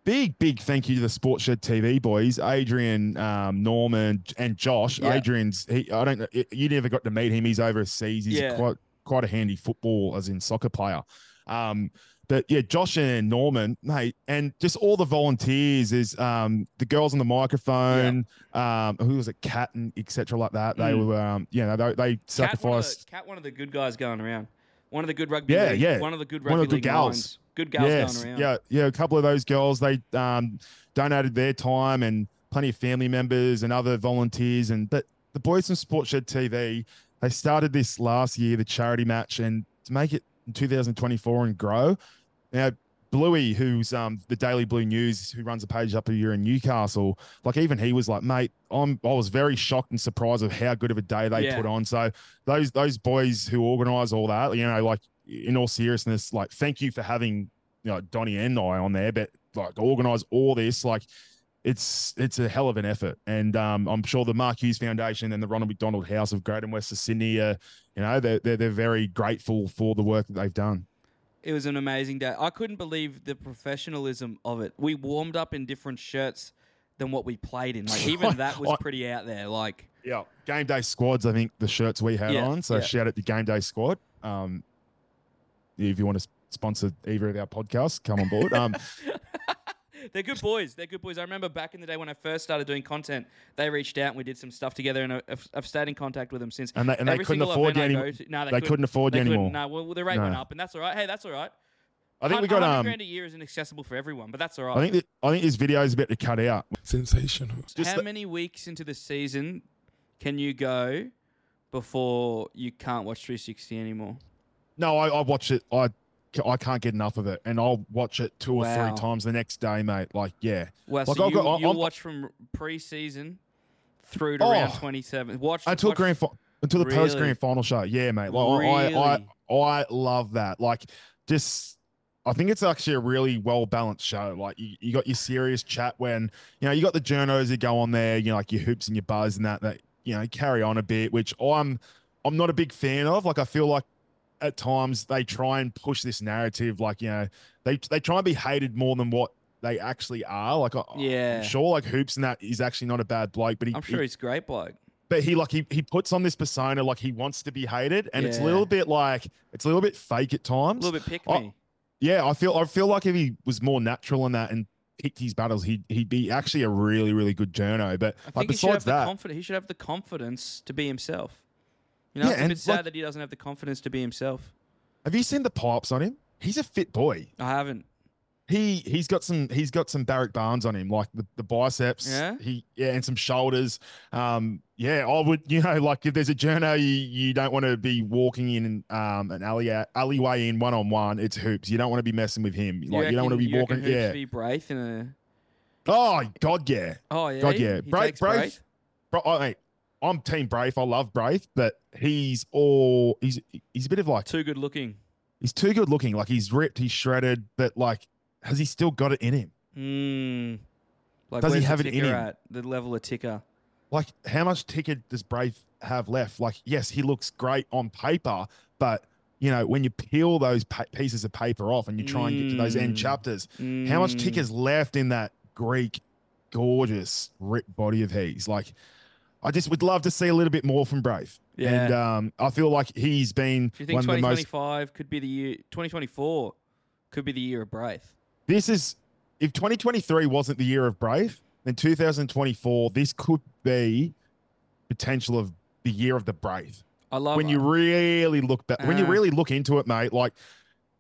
Speaker 1: big big thank you to the sports shed tv boys adrian um norman and josh
Speaker 3: Yeah.
Speaker 1: adrian's he i don't know you never got to meet him he's overseas he's
Speaker 3: Yeah.
Speaker 1: quite quite a handy football as in soccer player um but yeah josh and norman mate and just all the volunteers is um the girls on the microphone um who was it cat and etc like that they
Speaker 3: Mm.
Speaker 1: were um you know they, they
Speaker 3: Cat one,
Speaker 1: sacrificed
Speaker 3: the, Cat, one of the good guys going around. One of the good rugby.
Speaker 1: Yeah,
Speaker 3: league,
Speaker 1: yeah.
Speaker 3: One of the good
Speaker 1: One
Speaker 3: rugby
Speaker 1: of the good gals.
Speaker 3: minds. Good gals going around.
Speaker 1: Yeah, yeah. A couple of those girls, they um, donated their time and plenty of family members and other volunteers. And but the boys from Sports Shed TV, they started this last year, the charity match, and to make it in 2024 and grow. Now, Bluey, who's um, the Daily Blue News, who runs a page up here in Newcastle, like even he was like, mate, I'm I was very shocked and surprised of how good of a day they
Speaker 3: Yeah.
Speaker 1: put on. So those those boys who organise all that, you know, like in all seriousness, like thank you for having you know Donny and I on there, but like organise all this, like it's it's a hell of an effort. And um, I'm sure the Mark Hughes Foundation and the Ronald McDonald House of Greater Western Sydney, uh, you know, they're, they're they're very grateful for the work that they've done.
Speaker 3: It was an amazing day. I couldn't believe the professionalism of it. We warmed up in different shirts than what we played in. Like even that was pretty out there. Like
Speaker 1: Yeah, game day squads. I think the shirts we had
Speaker 3: Yeah,
Speaker 1: on. So
Speaker 3: yeah.
Speaker 1: shout out to game day squad. Um, if you want to sponsor either of our podcasts, come on board. Um,
Speaker 3: they're good boys. They're good boys. I remember back in the day when I first started doing content, they reached out and we did some stuff together, and I- I've, I've stayed in contact with them since.
Speaker 1: and they and they
Speaker 3: Every
Speaker 1: couldn't
Speaker 3: single
Speaker 1: afford you anymore.
Speaker 3: no, they,
Speaker 1: They
Speaker 3: couldn't,
Speaker 1: couldn't afford
Speaker 3: they
Speaker 1: you anymore.
Speaker 3: No, well, the rate
Speaker 1: No.
Speaker 3: went up, and that's all right. Hey, that's all right.
Speaker 1: I think we got um.
Speaker 3: grand a year isn't accessible for everyone, but that's all right.
Speaker 1: I think that, I think this video is about to cut out.
Speaker 2: Sensational.
Speaker 1: just
Speaker 3: How
Speaker 1: the-
Speaker 3: many weeks into the season can you go before you can't watch 360 anymore?
Speaker 1: No, I, I watch it. I I can't get enough of it, and I'll watch it two or
Speaker 3: Wow.
Speaker 1: three times the next day, mate. Like, yeah.
Speaker 3: Well,
Speaker 1: Like,
Speaker 3: so you,
Speaker 1: got-
Speaker 3: you'll watch from pre-season through to
Speaker 1: Oh.
Speaker 3: round 27. Watch
Speaker 1: Until
Speaker 3: watch,
Speaker 1: grand fi- until the
Speaker 3: Really?
Speaker 1: post grand final show. Yeah, mate. Like, I,
Speaker 3: Really?
Speaker 1: I I love that. Like, just I think it's actually a really well balanced show. Like, you, you got your serious chat when you know you got the journos that go on there. You know, like your hoops and your buzz and that that you know carry on a bit, which I'm I'm not a big fan of. Like, I feel like at times they try and push this narrative. Like, you know, they they try and be hated more than what they actually are. Like, I,
Speaker 3: Yeah.
Speaker 1: I'm sure like hoops and that is actually not a bad bloke, but he,
Speaker 3: I'm sure
Speaker 1: he
Speaker 3: he's great bloke.
Speaker 1: but he like he he puts on this persona like he wants to be hated, and it's a little bit like it's a little bit fake at times.
Speaker 3: A little bit pick me.
Speaker 1: Yeah, I feel I feel like if he was more natural in that and picked his battles, he'd he'd be actually a really really good journo. But
Speaker 3: I
Speaker 1: like
Speaker 3: think he should have
Speaker 1: besides
Speaker 3: the
Speaker 1: that,
Speaker 3: confidence. He should have the confidence to be himself. You know,
Speaker 1: Yeah,
Speaker 3: it's a bit sad
Speaker 1: like-
Speaker 3: that he doesn't have the confidence to be himself.
Speaker 1: have you seen the pipes on him? He's a fit boy.
Speaker 3: I haven't.
Speaker 1: He he's got some he's got some Barrick Barnes on him, like the, the biceps.
Speaker 3: Yeah?
Speaker 1: He yeah, and some shoulders. Um yeah, I would you know like if there's a journo you you don't want to be walking in um an alley alleyway in one on one. It's hoops. You don't want to be messing with him. Like you, don't want to be
Speaker 3: you reckon
Speaker 1: walking.
Speaker 3: Hoops
Speaker 1: Yeah.
Speaker 3: Be Braith in a.
Speaker 1: Oh God, yeah.
Speaker 3: Oh yeah.
Speaker 1: God, yeah.
Speaker 3: He
Speaker 1: Braith,
Speaker 3: takes
Speaker 1: Braith, bro, I, mate, I'm Team Braith. I love Braith, but he's all he's he's a bit of like
Speaker 3: Too good looking.
Speaker 1: he's too good looking. Like he's ripped, he's shredded, but like has he still got it in him?
Speaker 3: Mm. Like
Speaker 1: Does he have it in him?
Speaker 3: at? The level of ticker.
Speaker 1: Like how much ticker does Braith have left? Like yes, he looks great on paper, but you know when you peel those pa- pieces of paper off and you try and get to those end
Speaker 3: Mm.
Speaker 1: chapters, how much
Speaker 3: Mm.
Speaker 1: ticker's left in that Greek gorgeous ripped body of his? Like I just would love to see a little bit more from Braith.
Speaker 3: Yeah.
Speaker 1: And um, I feel like he's been
Speaker 3: Do you think
Speaker 1: one of the most
Speaker 3: 2025 could be the year? 2024 could be the year of Braith.
Speaker 1: this is if 2023 wasn't the year of Braith, then 2024 this could be potential of the year of the Braith.
Speaker 3: I love
Speaker 1: when you really look back, when you really look into it, mate, like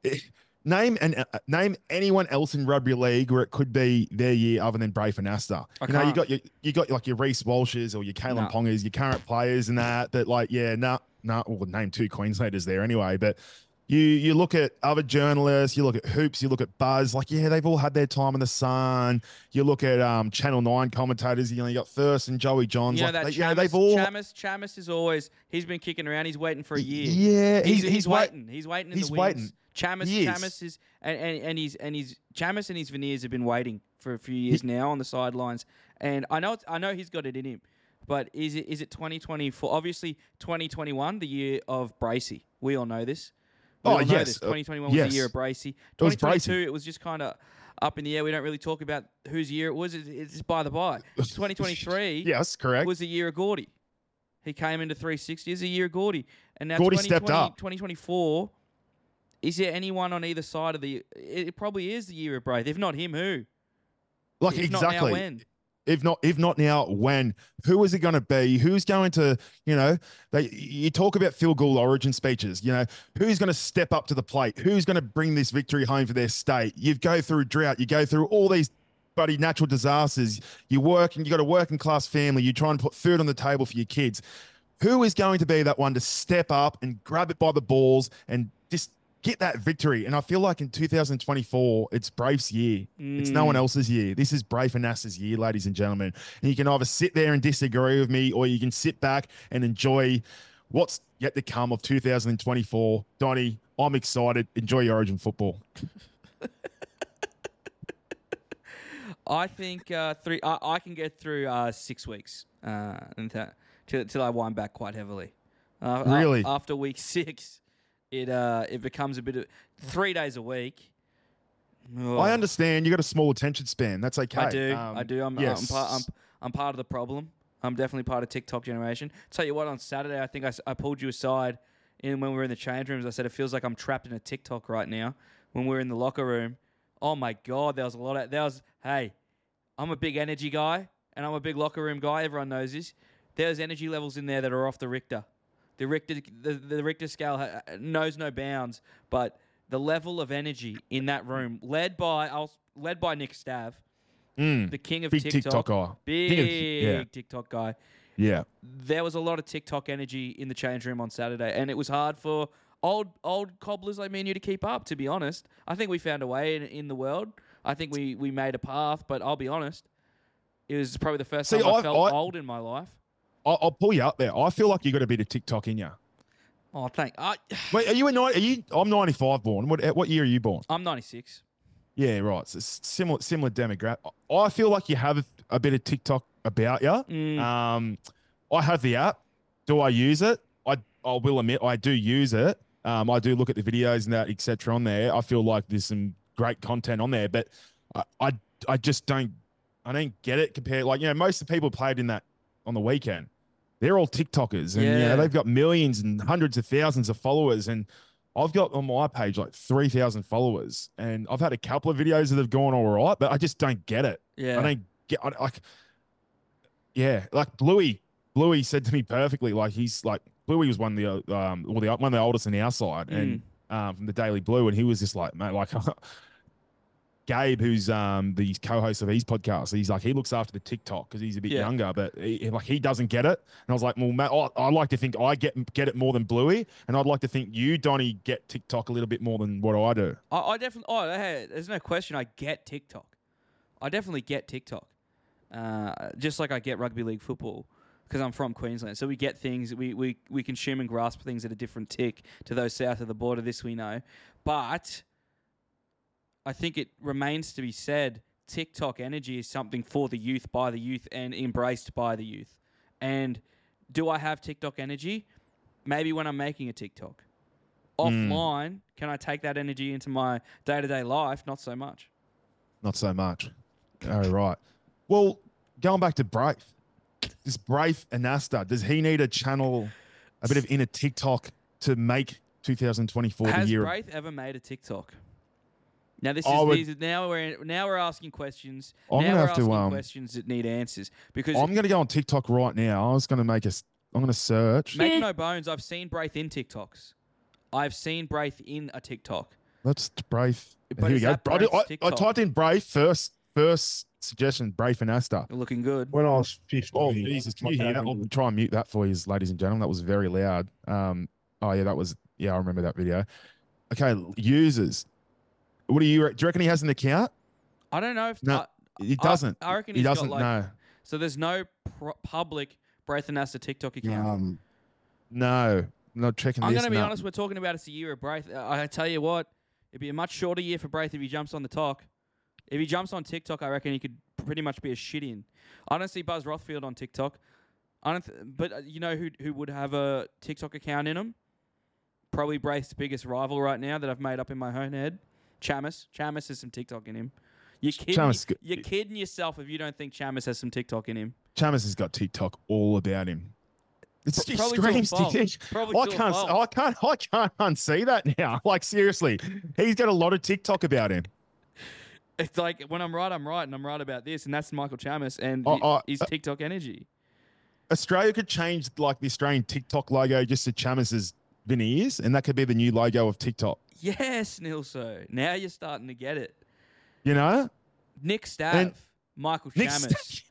Speaker 1: eh, name and uh, name anyone else in rugby league where it could be their year other than Braith Anasta.
Speaker 3: I
Speaker 1: You know, you got your you got like your Reece Walshes or your Kalyn
Speaker 3: No.
Speaker 1: Pongas, your current players and that. That like, yeah, no, no, well, name two Queenslanders there anyway, but. You you look at other journalists, you look at Hoops, you look at Buzz, like yeah, they've all had their time in the sun. You look at um Channel Nine commentators, you know, you got Thirst and Joey Johns,
Speaker 3: You know
Speaker 1: like they,
Speaker 3: Chammas,
Speaker 1: you know, they've all
Speaker 3: Chammas, Chammas is always he's been kicking around. He's waiting for a year.
Speaker 1: Yeah,
Speaker 3: he's,
Speaker 1: he's,
Speaker 3: he's,
Speaker 1: wait-
Speaker 3: waiting. He's waiting in
Speaker 1: he's
Speaker 3: the wings.
Speaker 1: waiting.
Speaker 3: Chammas,
Speaker 1: He is.
Speaker 3: Chammas is and, and, and he's and he's Chammas and his veneers have been waiting for a few years now on the sidelines. And I know I know he's got it in him, but is it is it 2024? Obviously, 2021, the year of Bracey. We all know this. We
Speaker 1: Oh, yes, uh,
Speaker 3: 2021 was the year of Bracey.
Speaker 1: was
Speaker 3: 2022,
Speaker 1: Bracey.
Speaker 3: it was just kind of up in the air. We don't really talk about whose year it was. It's, by the by. 2023
Speaker 1: Yes, correct.
Speaker 3: was the year of Gordy. He came into 360 as a year of Gordy. And now
Speaker 1: Gordy stepped up.
Speaker 3: 2024, is there anyone on either side of the... It it probably is the year of Braith. If not him, who?
Speaker 1: like
Speaker 3: if
Speaker 1: exactly. If not if not now when? Who is it going to be? Who's going to you know they you talk about Phil Gould origin speeches you know who's going to step up to the plate? Who's going to bring this victory home for their state? You go through drought you go through all these bloody natural disasters. You work and you got a working class family you try and put food on the table for your kids. Who is going to be that one to step up and grab it by the balls and get that victory and i feel like in 2024 it's Braith's year it's no one
Speaker 3: Mm.
Speaker 1: else's year. This is Braith Anasta's year, ladies and gentlemen. And you can either sit there and disagree with me, or you can sit back and enjoy what's yet to come of 2024. Donny, I'm excited. Enjoy your Origin football.
Speaker 3: I think uh, three. I, I can get through uh, six weeks uh, until, till I wind back quite heavily. Uh,
Speaker 1: Really?
Speaker 3: after week six, it uh, it becomes a bit of three days a week. Oh.
Speaker 1: I understand you got a small attention span. That's okay.
Speaker 3: I do.
Speaker 1: Um,
Speaker 3: I do. I'm,
Speaker 1: yes.
Speaker 3: I'm, part, I'm, I'm part of the problem. I'm definitely part of TikTok generation. Tell you what, on Saturday, I think I, I pulled you aside in when we were in the change rooms. I said it feels like I'm trapped in a TikTok right now. When we are in the locker room, oh my god, there was a lot of there was. Hey, I'm a big energy guy, and I'm a big locker room guy. Everyone knows this. There's energy levels in there that are off the Richter. The Richter, the, the Richter scale ha- knows no bounds, but the level of energy in that room, led by I'll, led by Nick Stav,
Speaker 1: Mm.
Speaker 3: the king of
Speaker 1: Big
Speaker 3: TikTok,
Speaker 1: TikTok guy.
Speaker 3: big
Speaker 1: King of- yeah.
Speaker 3: TikTok guy.
Speaker 1: Yeah.
Speaker 3: There was a lot of TikTok energy in the change room on Saturday, and it was hard for old old cobblers like me and you to keep up. To be honest, I think we found a way in, in the world. I think we we made a path, but I'll be honest, it was probably the first
Speaker 1: See,
Speaker 3: time I,
Speaker 1: I-
Speaker 3: felt
Speaker 1: I-
Speaker 3: old in my life.
Speaker 1: I'll, I'll pull you up there. I feel like you got a bit of TikTok in you.
Speaker 3: Oh, thank. I,
Speaker 1: Wait, are you a nine? Are you? I'm 95 born. What? What year are you born?
Speaker 3: I'm 96.
Speaker 1: Yeah, right. So similar, similar demographic. I feel like you have a bit of TikTok about you.
Speaker 3: Mm.
Speaker 1: Um, I have the app. Do I use it? I I will admit I do use it. Um, I do look at the videos and that etc. on there. I feel like there's some great content on there, but I, I I just don't I don't get it compared. Like you know, most of the people played in that on the weekend. They're all TikTokers, and you
Speaker 3: Yeah.
Speaker 1: know, they've got millions and hundreds of thousands of followers. And I've got on my page like three thousand followers, and I've had a couple of videos that have gone all right, but I just don't get it.
Speaker 3: Yeah.
Speaker 1: I don't get I, like, yeah, like Bluey. Bluey said to me perfectly, like he's like Bluey was one of the um, well, the one of the oldest on our side, and um, from the Daily Blue, and he was just like, mate, like. Gabe, who's um the co-host of his podcast, he's like he looks after the TikTok because he's a bit
Speaker 3: Yeah.
Speaker 1: younger, but he, like he doesn't get it. And I was like, well, Matt, I, I like to think I get get it more than Bluey, and I'd like to think you, Donny, get TikTok a little bit more than what I do.
Speaker 3: I, I definitely. Oh, hey, there's no question. I get TikTok. I definitely get TikTok. Uh, just like I get rugby league football because I'm from Queensland. So we get things. We, we we consume and grasp things at a different tick to those south of the border. This we know, but I think it remains to be said. TikTok energy is something for the youth, by the youth, and embraced by the youth. And do I have TikTok energy? Maybe when I'm making a TikTok. Hmm. Offline, can I take that energy into my day to day life? Not so much.
Speaker 1: Not so much. All right. Well, going back to Braith, this Braith Anasta, does he need a channel, a bit of inner TikTok to make 2024
Speaker 3: Has
Speaker 1: the year? of-
Speaker 3: Braith ever made a TikTok? Now this
Speaker 1: I
Speaker 3: is
Speaker 1: would-
Speaker 3: these, are- now we're now we're asking questions.
Speaker 1: I'm
Speaker 3: now
Speaker 1: gonna
Speaker 3: we're
Speaker 1: have to,
Speaker 3: asking
Speaker 1: um,
Speaker 3: questions that need answers because
Speaker 1: I'm going to go on TikTok right now. I was going to make a. s- I'm going to search.
Speaker 3: make no bones, I've seen Braith in TikToks. I've seen Braith in a TikTok.
Speaker 1: Let's Braith.
Speaker 3: But
Speaker 1: Here we
Speaker 3: is
Speaker 1: go.
Speaker 3: that
Speaker 1: I,
Speaker 3: Braith's
Speaker 1: I, I
Speaker 3: TikTok?
Speaker 1: typed in Braith first. First suggestion, Braith Anasta.
Speaker 3: Looking good.
Speaker 2: When I was 15.
Speaker 1: Oh Jesus! Can you hear that? I'll try and mute that for you, ladies and gentlemen. That was very loud. Um. Oh yeah, that was. Yeah, I remember that video. Okay, users. What do you? Do you reckon he has an account?
Speaker 3: I don't know if
Speaker 1: No,
Speaker 3: I-
Speaker 1: He doesn't.
Speaker 3: I, reckon
Speaker 1: he
Speaker 3: he's
Speaker 1: doesn't
Speaker 3: got like
Speaker 1: know.
Speaker 3: so. There's no pro- public Braith Anasta TikTok account.
Speaker 2: Um,
Speaker 1: No, not checking
Speaker 3: I'm going to be
Speaker 1: no.
Speaker 3: honest. We're talking about it's a year of Braith. Uh, I tell you what, it'd be a much shorter year for Braith if he jumps on the talk. If he jumps on TikTok, I reckon he could pretty much be a shit in. I don't see Buzz Rothfield on TikTok. I don't. Th- but uh, you know who who would have a TikTok account in him? Probably Braith's biggest rival right now that I've made up in my own head. Chammas. Chammas has some TikTok in him. You're kidding,
Speaker 1: Chammas
Speaker 3: you're kidding yourself if you don't think Chammas has some TikTok in him.
Speaker 1: Chammas has got TikTok all about him. It's just
Speaker 3: probably
Speaker 1: screams. TikTok. I can't. I can't, I can't unsee that now. Like seriously, he's got a lot of TikTok about him.
Speaker 3: It's like when I'm right, I'm right, and I'm right about this, and that's Michael Chammas and
Speaker 1: Oh, oh,
Speaker 3: his
Speaker 1: uh,
Speaker 3: TikTok energy.
Speaker 1: Australia could change like the Australian TikTok logo just to Chammas's veneers, and that could be the new logo of TikTok.
Speaker 3: Yes, Nilsso. Now you're starting to get it.
Speaker 1: You know,
Speaker 3: Nick Stav,
Speaker 1: And-
Speaker 3: Michael
Speaker 1: Nick
Speaker 3: Chammas,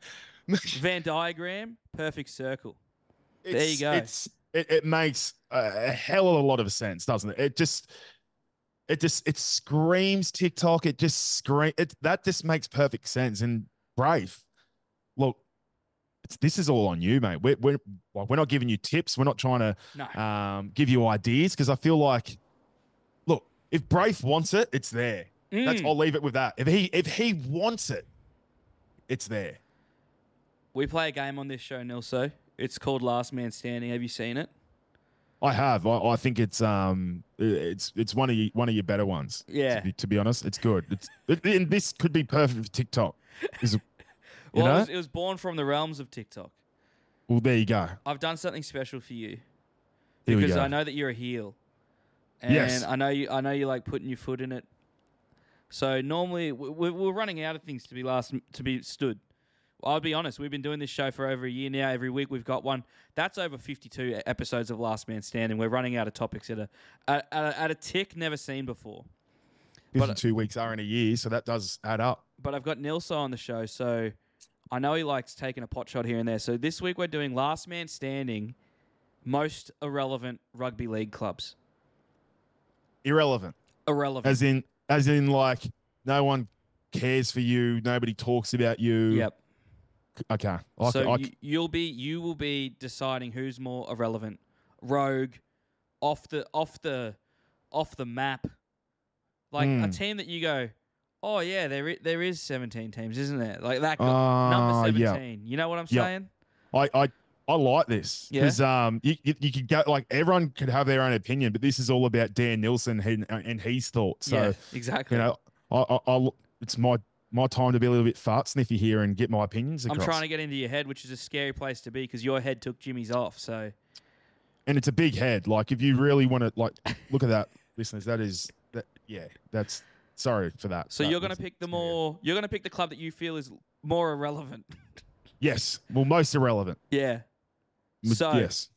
Speaker 1: St-
Speaker 3: Venn diagram, perfect circle. There
Speaker 1: you
Speaker 3: go.
Speaker 1: It's it, it makes a hell of a lot of sense, doesn't it? It just it just it screams TikTok. It just scream it that just makes perfect sense. And Braith, look, it's this is all on you, mate. We're we're we're not giving you tips. We're not trying to
Speaker 3: No,
Speaker 1: um, give you ideas because I feel like, if Braith wants it, it's there. That's
Speaker 3: Mm.
Speaker 1: I'll leave it with that. If he if he wants it, it's there.
Speaker 3: we play a game on this show, Nilsso. It's called Last Man Standing. Have you seen it?
Speaker 1: I have. I, I think it's um it's it's one of you, one of your better ones.
Speaker 3: Yeah.
Speaker 1: To be, to be honest, it's good. It's it, and this could be perfect for TikTok. Is-
Speaker 3: Well, it was, it was born from the realms of TikTok.
Speaker 1: well, there you go.
Speaker 3: I've done something special for you
Speaker 1: Here
Speaker 3: because. I know that you're a heel, and
Speaker 1: Yes.
Speaker 3: I know you. I know you like putting your foot in it. So normally we- we- we're running out of things to be last to be stood. I'll be honest. We've been doing this show for over a year now. Every week we've got one. That's over 52 episodes of Last Man Standing. We're running out of topics at a at, a, at a tick never seen before. But-
Speaker 1: 52 weeks are in a year, so that does add up.
Speaker 3: But I've got Nilsso on the show, so I know he likes taking a pot shot here and there. So this week we're doing Last Man Standing, most irrelevant rugby league clubs.
Speaker 1: Irrelevant.
Speaker 3: Irrelevant.
Speaker 1: As in, as in, like, no one cares for you. Nobody talks about you.
Speaker 3: yep.
Speaker 1: Okay. I,
Speaker 3: so
Speaker 1: I,
Speaker 3: you'll be you will be deciding who's more irrelevant, rogue, off the off the off the map, like a
Speaker 1: Hmm.
Speaker 3: team that you go, oh yeah, there i- there is seventeen teams, isn't there? Like that gu-
Speaker 1: Ah,
Speaker 3: number
Speaker 1: yeah.
Speaker 3: seventeen. You know what I'm
Speaker 1: Yeah.
Speaker 3: saying?
Speaker 1: I, I, I like this
Speaker 3: Yeah?
Speaker 1: because um, you, you, you could go like everyone could have their own opinion, but this is all about Dan Nilsson and, and his thoughts. So
Speaker 3: yeah, exactly.
Speaker 1: you know, I, I, I'll, it's my my time to be a little bit fart sniffy here and get my opinions
Speaker 3: I'm trying to get into your head, which is a scary place to be because your head took Jimmy's off. So
Speaker 1: and it's a big head. Like if you really want to, like, look at that, listeners. That is that. Yeah, that's sorry for that.
Speaker 3: so
Speaker 1: That
Speaker 3: you're gonna pick the more you're gonna pick the club that you feel is more irrelevant.
Speaker 1: Yes, well, most irrelevant.
Speaker 3: yeah. So
Speaker 1: yes,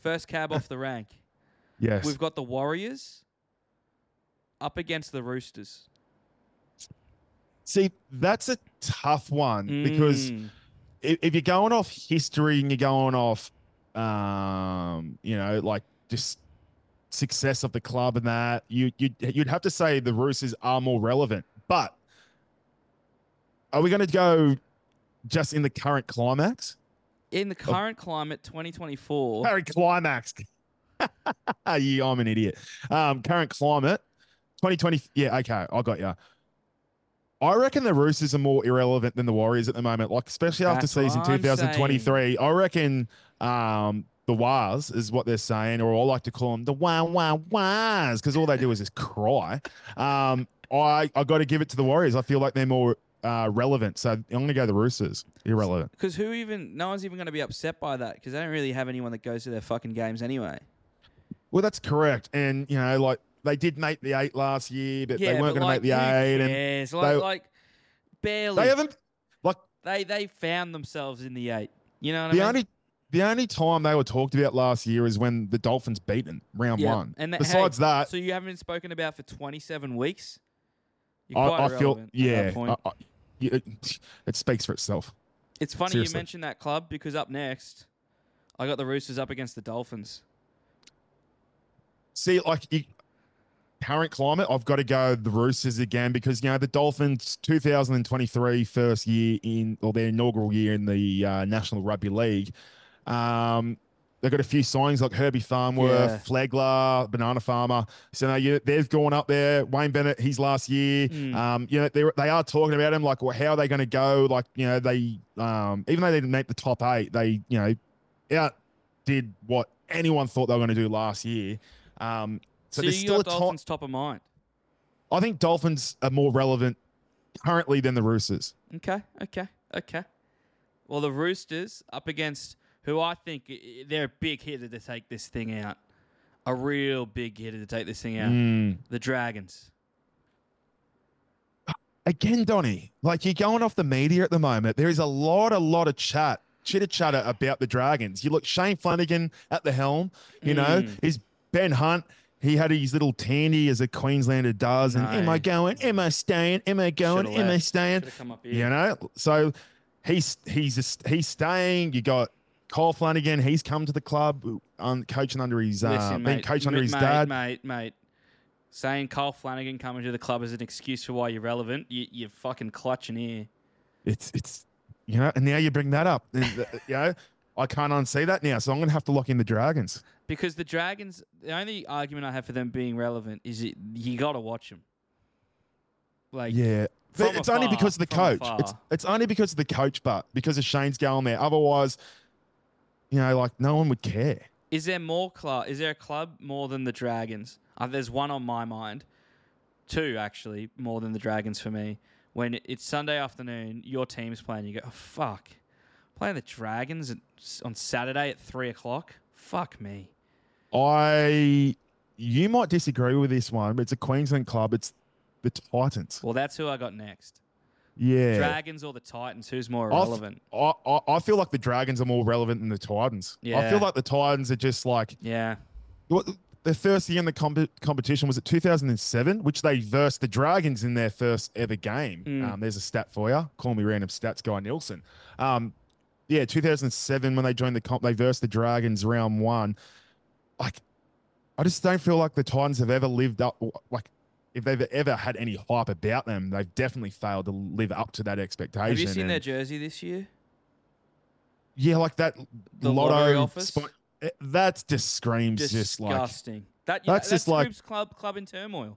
Speaker 3: first cab off the rank.
Speaker 1: yes.
Speaker 3: We've got the Warriors up against the Roosters.
Speaker 1: See, that's a tough one because
Speaker 3: Mm.
Speaker 1: if, if you're going off history and you're going off, um, you know, like just success of the club and that, you you'd, you'd have to say the Roosters are more relevant. But are we going to go just in the current climax?
Speaker 3: In the current climate, 2024.
Speaker 1: Current climax. yeah, I'm an idiot. Um, current climate, 2020. Yeah, okay, I got you. I reckon the Roosters are more irrelevant than the Warriors at the moment. Like, especially after
Speaker 3: That's what
Speaker 1: season
Speaker 3: I'm
Speaker 1: 2023. I reckon um, the Wars is what they're saying, or I like to call them the Wah Wah Wahs, because all they do is just cry. Um, I I got to give it to the Warriors. I feel like they're more uh, relevant. So I'm going to go the Roosters. Irrelevant.
Speaker 3: Because who even? No one's even going to be upset by that because they don't really have anyone that goes to their fucking games anyway.
Speaker 1: Well, that's correct. And, you know, like they did make the eight last year, but
Speaker 3: yeah,
Speaker 1: they weren't going
Speaker 3: like,
Speaker 1: to make the eight. And
Speaker 3: cares? Like,
Speaker 1: they-
Speaker 3: like barely.
Speaker 1: they haven't, like,
Speaker 3: they they found themselves in the eight. You know what
Speaker 1: the
Speaker 3: I mean?
Speaker 1: only. The only time they were talked about last year is when the Dolphins beat them round one.
Speaker 3: and that-
Speaker 1: Besides
Speaker 3: hey,
Speaker 1: that,
Speaker 3: so you haven't been spoken about for 27 weeks.
Speaker 1: I, I feel
Speaker 3: irrelevant at that
Speaker 1: yeah. I- I- yeah, it, it speaks for itself.
Speaker 3: It's funny
Speaker 1: Seriously.
Speaker 3: you mentioned that club because up next, I got the Roosters up against the Dolphins.
Speaker 1: See, like you, current climate, I've got to go the Roosters again because you know the Dolphins 2023 first year in or their inaugural year in the uh, National Rugby League. Um, they've got a few signings like Herbie Farnworth,
Speaker 3: Yeah.
Speaker 1: Flegler, Banana Farmer. So now you, they've gone up there. Wayne Bennett, his last year.
Speaker 3: Mm.
Speaker 1: Um, you know they they are talking about him like, well, how are they going to go? Like you know they um, even though they didn't make the top eight, they you know out did what anyone thought they were going to do last year. Um,
Speaker 3: So,
Speaker 1: so, there's still a
Speaker 3: got
Speaker 1: top.
Speaker 3: Dolphins top of mind.
Speaker 1: I think Dolphins are more relevant currently than the Roosters.
Speaker 3: Okay, okay, okay. Well, the Roosters up against who I think they're a big hitter to take this thing out. A real big hitter to take this thing out.
Speaker 1: Mm.
Speaker 3: The Dragons.
Speaker 1: Again, Donny, like you're going off the media at the moment. There is a lot, a lot of chat, chitter chatter about the Dragons. You look Shane Flanagan at the helm. You know,
Speaker 3: Mm.
Speaker 1: is Ben Hunt. He had his little tandy as a Queenslander does, and am I going? Am I staying? Am I going?
Speaker 3: Shoulda
Speaker 1: Am I staying?
Speaker 3: Should have come up here.
Speaker 1: You know, so he's he's just, he's staying. You got Kyle Flanagan. He's come to the club, um, coaching under his uh,
Speaker 3: Listen,
Speaker 1: been
Speaker 3: mate,
Speaker 1: coaching under
Speaker 3: mate,
Speaker 1: his
Speaker 3: mate,
Speaker 1: dad.
Speaker 3: mate, mate. Saying Cole Flanagan coming to the club is an excuse for why you're relevant, you, you're fucking clutching here.
Speaker 1: It's it's you know, and now you bring that up. Uh, you know, I can't unsee that now, so I'm gonna have to lock in the Dragons.
Speaker 3: Because the Dragons, the only argument I have for them being relevant is it, you got to watch them. Like,
Speaker 1: Yeah. it's only because of the coach.
Speaker 3: afar.
Speaker 1: It's it's only because of the coach, but because of Shane's going there. Otherwise, you know, like no one would care.
Speaker 3: Is there more club? Is there a club more than the Dragons? Uh, there's one on my mind. Two actually more than the Dragons for me. When it's Sunday afternoon, your team's playing. You go, oh, fuck, playing the Dragons on Saturday at three o'clock. Fuck me.
Speaker 1: I you might disagree with this one, but it's a Queensland club. It's the Titans.
Speaker 3: Well, that's who I got next.
Speaker 1: Yeah.
Speaker 3: Dragons or the Titans? Who's more
Speaker 1: I f-
Speaker 3: relevant?
Speaker 1: I, I, I feel like the Dragons are more relevant than the Titans.
Speaker 3: Yeah.
Speaker 1: I feel like the Titans are just like
Speaker 3: Yeah.
Speaker 1: what their first year in the comp- competition was it 2007, which they versed the Dragons in their first ever game.
Speaker 3: Mm.
Speaker 1: Um, there's a stat for you. Call me random stats guy Nilsson. Um, yeah, 2007 when they joined the comp, they versed the Dragons round one. Like, I just don't feel like the Titans have ever lived up. Like, if they've ever had any hype about them, they've definitely failed to live up to that expectation.
Speaker 3: Have you seen their jersey this year?
Speaker 1: Yeah, like that
Speaker 3: The
Speaker 1: lotto
Speaker 3: lottery office?
Speaker 1: spot- eh, that just screams just like
Speaker 3: Disgusting. that you know,
Speaker 1: That's just like-
Speaker 3: club club in turmoil.